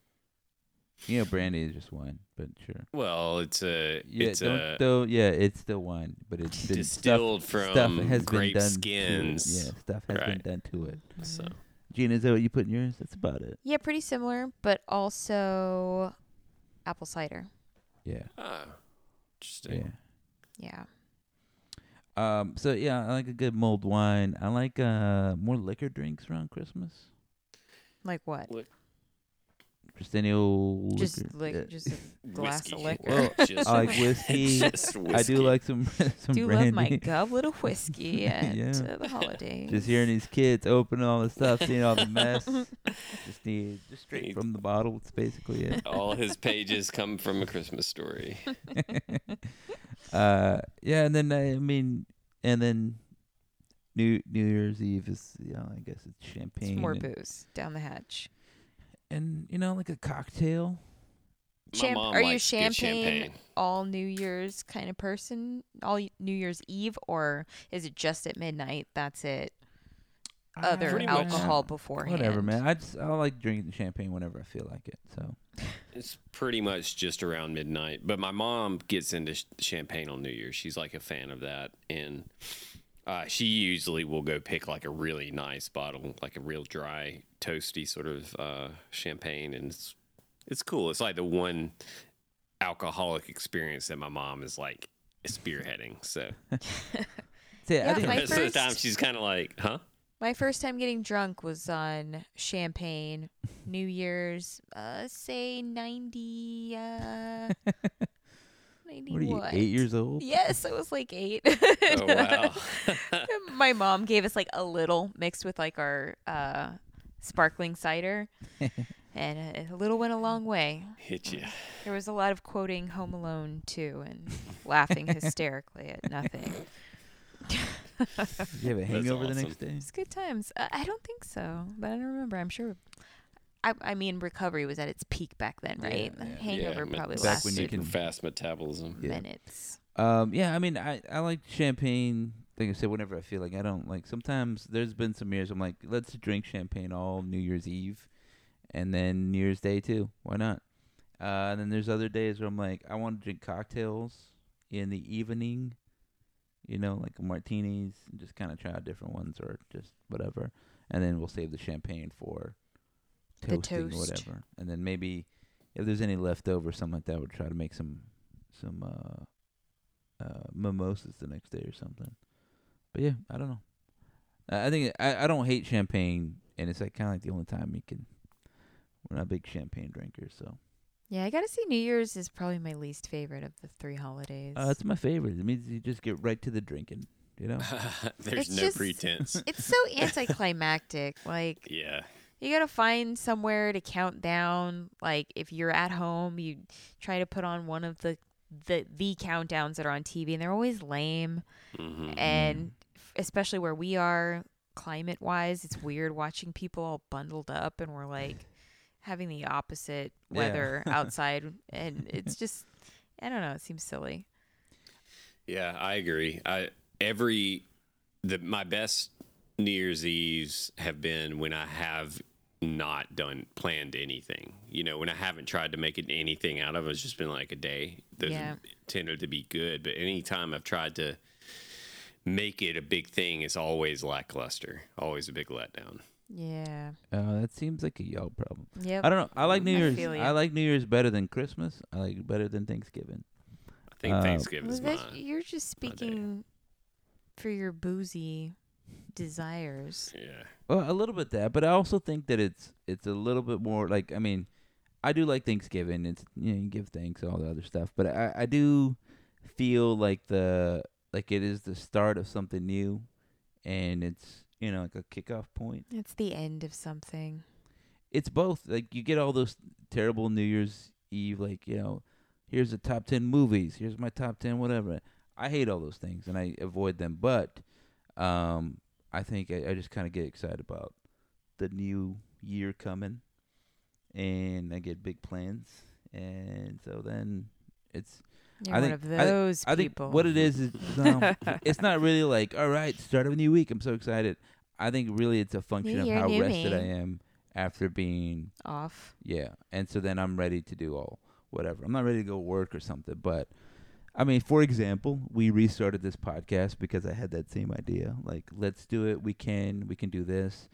You know, brandy is just wine, but sure. Well, it's a Yeah, it's don't a though. Yeah, it's still wine, but it's been distilled stuff, from stuff has grape been done skins. To it. Yeah, stuff has been done to it. So Gina, is that what you put in yours? That's about it. Yeah, pretty similar, but also apple cider. Yeah, oh, interesting. yeah. Yeah. Um. So yeah, I like a good mulled wine. I like uh more liquor drinks around Christmas. Like what? Just any old Just liquor. like just a <laughs> glass Whiskey. of liquor. Well, Just- I like <laughs> whiskey. just I whiskey. do like some <laughs> some I Do brandy. love my goblet little whiskey at Yeah. uh, the holidays. Just hearing these kids open all the stuff, seeing all the mess. just need just straight Need- from the bottle. It's basically it. All his pages come from a Christmas story. uh, yeah, and then I mean, and then New New Year's Eve is, you know, I guess it's champagne. It's more and, booze down the hatch. And you know, like a cocktail. My Champ- mom are you likes good champagne, all New Year's kind of person? All New Year's Eve, or is it just at midnight? That's it. Uh, Other Pretty much. alcohol beforehand. Whatever, man. I just I like drinking champagne whenever I feel like it. So It's pretty much just around midnight. But my mom gets into sh- champagne on New Year's. She's like a fan of that, and uh, she usually will go pick like a really nice bottle, like a real dry, toasty sort of uh, champagne, and it's it's cool. It's like the one alcoholic experience that my mom is like spearheading. So <laughs> See, I Yeah, think the my <laughs> rest of the time, she's kind of like, huh? My first time getting drunk was on champagne, New Year's, uh, say 90, uh, 90 <laughs> what are you, what? eight years old? Yes, I was like eight. Oh wow. <laughs> My mom gave us like a little mixed with like our uh, sparkling cider, <laughs> and a, a little went a long way. Hit you. There was a lot of quoting Home Alone too and laughing <laughs> hysterically at nothing. Did you have a hangover the next day? It's good times. Uh, I don't think so, but I don't remember. I'm sure. I, I mean, recovery was at its peak back then, Yeah, right? yeah. Hangover yeah, probably back when you super can- fast metabolism. Yeah. minutes. Um, yeah, I mean, I I like champagne. Like I said, whenever I feel like I don't like. Sometimes there's been some years I'm like, let's drink champagne all New Year's Eve, and then New Year's Day too. Why not? Uh, and then there's other days where I'm like, I want to drink cocktails in the evening. You know, like martinis, and just kind of try out different ones or just whatever. And then we'll save the champagne for The toasting or toast. whatever. And then maybe if there's any left over, something like that, we'll try to make some some uh, uh, mimosas the next day or something. But yeah, I don't know. I I think I, I don't hate champagne, and it's like kind of like the only time you can. We're not big champagne drinkers, so Yeah, I gotta say, New Year's is probably my least favorite of the three holidays. uh, it's my favorite. It means you just get right to the drinking. You know, <laughs> There's It's no just- pretense. it's so anticlimactic. Like <laughs> yeah. You gotta find somewhere to count down. Like if you're at home, you try to put on one of the the the countdowns that are on TV, and they're always lame. hmm And especially where we are, climate wise, it's weird watching people all bundled up, and we're like having the opposite Yeah. weather <laughs> outside, and it's just I don't know. It seems silly. Yeah, I agree. I every the my best New Year's Eves have been when I have not done planned anything. You know, when I haven't tried to make it anything out of it, it's just been like a day. Those Yeah. tended to be good, but anytime I've tried to make it a big thing, it's always lackluster. Always a big letdown. Yeah. uh, that seems like a y'all problem. Yeah. I don't know. I like New I Year's. feel. I like New Year's better than Christmas. I like it better than Thanksgiving. I think Uh, Thanksgiving Well, is that- mine. you're just speaking for your boozy desires. Yeah. Well, a little bit that, but I also think that it's it's a little bit more like I mean, I do like Thanksgiving. It's you know you give thanks and all the other stuff, but I I do feel like the like it is the start of something new, and it's you know like a kickoff point. It's the end of something. It's both like you get all those terrible New Year's Eve like you know here's the top ten movies, here's my top ten whatever. I hate all those things and I avoid them, but um I think I, I just kind of get excited about the new year coming, and I get big plans, and so then it's. You're I one think- of I thi- those I think people. what it is is um, <laughs> it's not really like all right, start of a new week. I'm so excited. I think really it's a function of year, how rested I am after being off. yeah, and so then I'm ready to do all whatever. I'm not ready to go work or something, but I mean, for example, we restarted this podcast because I had that same idea. Like, let's do it. We can. We can do this.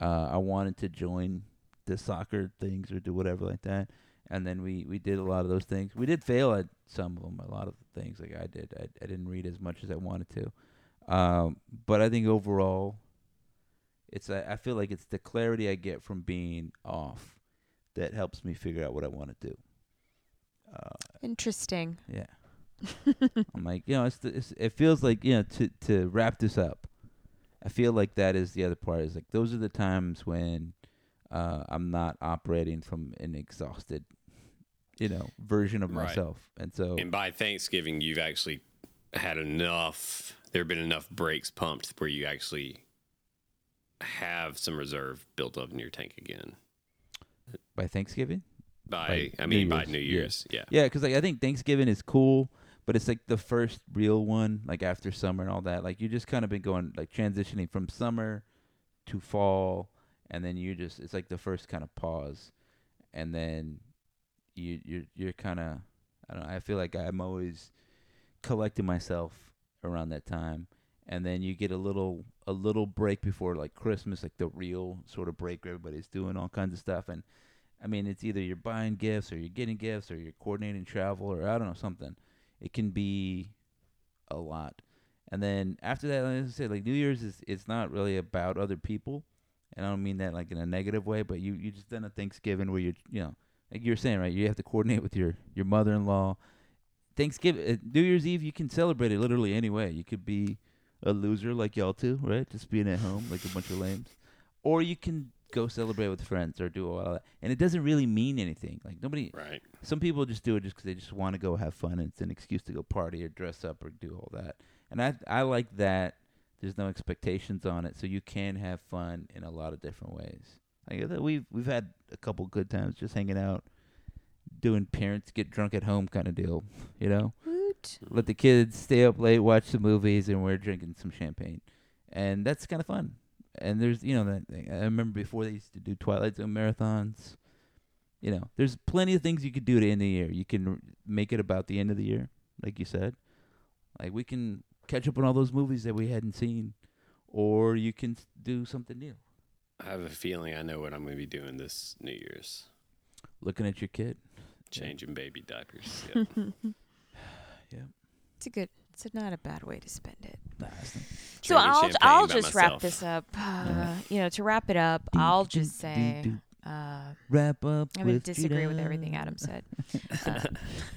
Uh, I wanted to join the soccer things or do whatever like that, and then we we did a lot of those things. We did fail at some of them. A lot of the things like I did. I I didn't read as much as I wanted to, um, but I think overall, it's I I feel like it's the clarity I get from being off that helps me figure out what I want to do. Uh, Interesting. yeah. I'm like, you know, it's, the, it's it feels like you know to to wrap this up. I feel like that is the other part. Is like those are the times when uh, I'm not operating from an exhausted, you know, version of Right. myself, and so And by Thanksgiving, you've actually had enough. There have been enough breaks pumped where you actually have some reserve built up in your tank again. by Thanksgiving, By, By I New mean, by New. Year's, yeah. yeah, because like I think Thanksgiving is cool, but it's like the first real one, like after summer and all that. Like you just kind of been going like transitioning from summer to fall, and then you just it's like the first kind of pause, and then you you're you're kind of I don't know. I feel like I'm always collecting myself around that time, and then you get a little a little break before like Christmas, like the real sort of break where everybody's doing all kinds of stuff, and I mean it's either you're buying gifts or you're getting gifts or you're coordinating travel or I don't know something. It can be a lot, and then after that, like I said, like New Year's is it's not really about other people, and I don't mean that like in a negative way, but you you just done a Thanksgiving where you you know like you were saying right, you have to coordinate with your your mother-in-law. Thanksgiving, uh, New Year's Eve, you can celebrate it literally any way. You could be a loser like y'all too, right? Just being at home like a bunch of lames, or you can go celebrate with friends or do all that. And it doesn't really mean anything. Like nobody, Right. some people just do it just because they just want to go have fun. And it's an excuse to go party or dress up or do all that. And I I like that. There's no expectations on it, so you can have fun in a lot of different ways. Like we've we've had a couple good times just hanging out, doing parents get drunk at home kind of deal. You know, Woot. let the kids stay up late, watch the movies, and we're drinking some champagne, and that's kind of fun. And there's, you know, that thing. I remember before they used to do Twilight Zone marathons. You know, there's plenty of things you could do to end the year. You can r- make it about the end of the year, like you said. Like we can catch up on all those movies that we hadn't seen, or you can s- do something new. I have a feeling I know what I'm going to be doing this New Year's. Looking at your kid. changing baby diapers. Yep. <laughs> <sighs> It's a good. It's not a bad way to spend it. Nah, So I'll I'll just wrap this up. Uh, Yeah. You know, to wrap it up, Do, I'll do, just say do. uh, Wrap up. I would disagree with everything Adam said. Uh,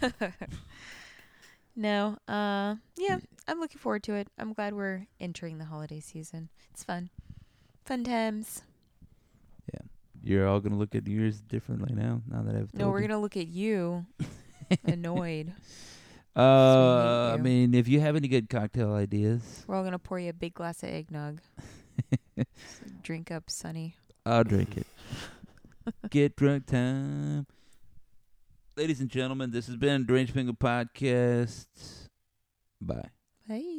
<laughs> <laughs> no, uh, yeah, I'm looking forward to it. I'm glad we're entering the holiday season. It's fun, fun times. Yeah, you're all gonna look at New Year's differently now. Now that I've No, we're you. gonna look at you, <laughs> annoyed. Uh, I mean, if you have any good cocktail ideas, We're all gonna pour you a big glass of eggnog. <laughs> Drink up, Sonny. I'll drink it. <laughs> Get drunk time. Ladies and gentlemen, this has been Deranged Finger Podcast. Bye. Bye.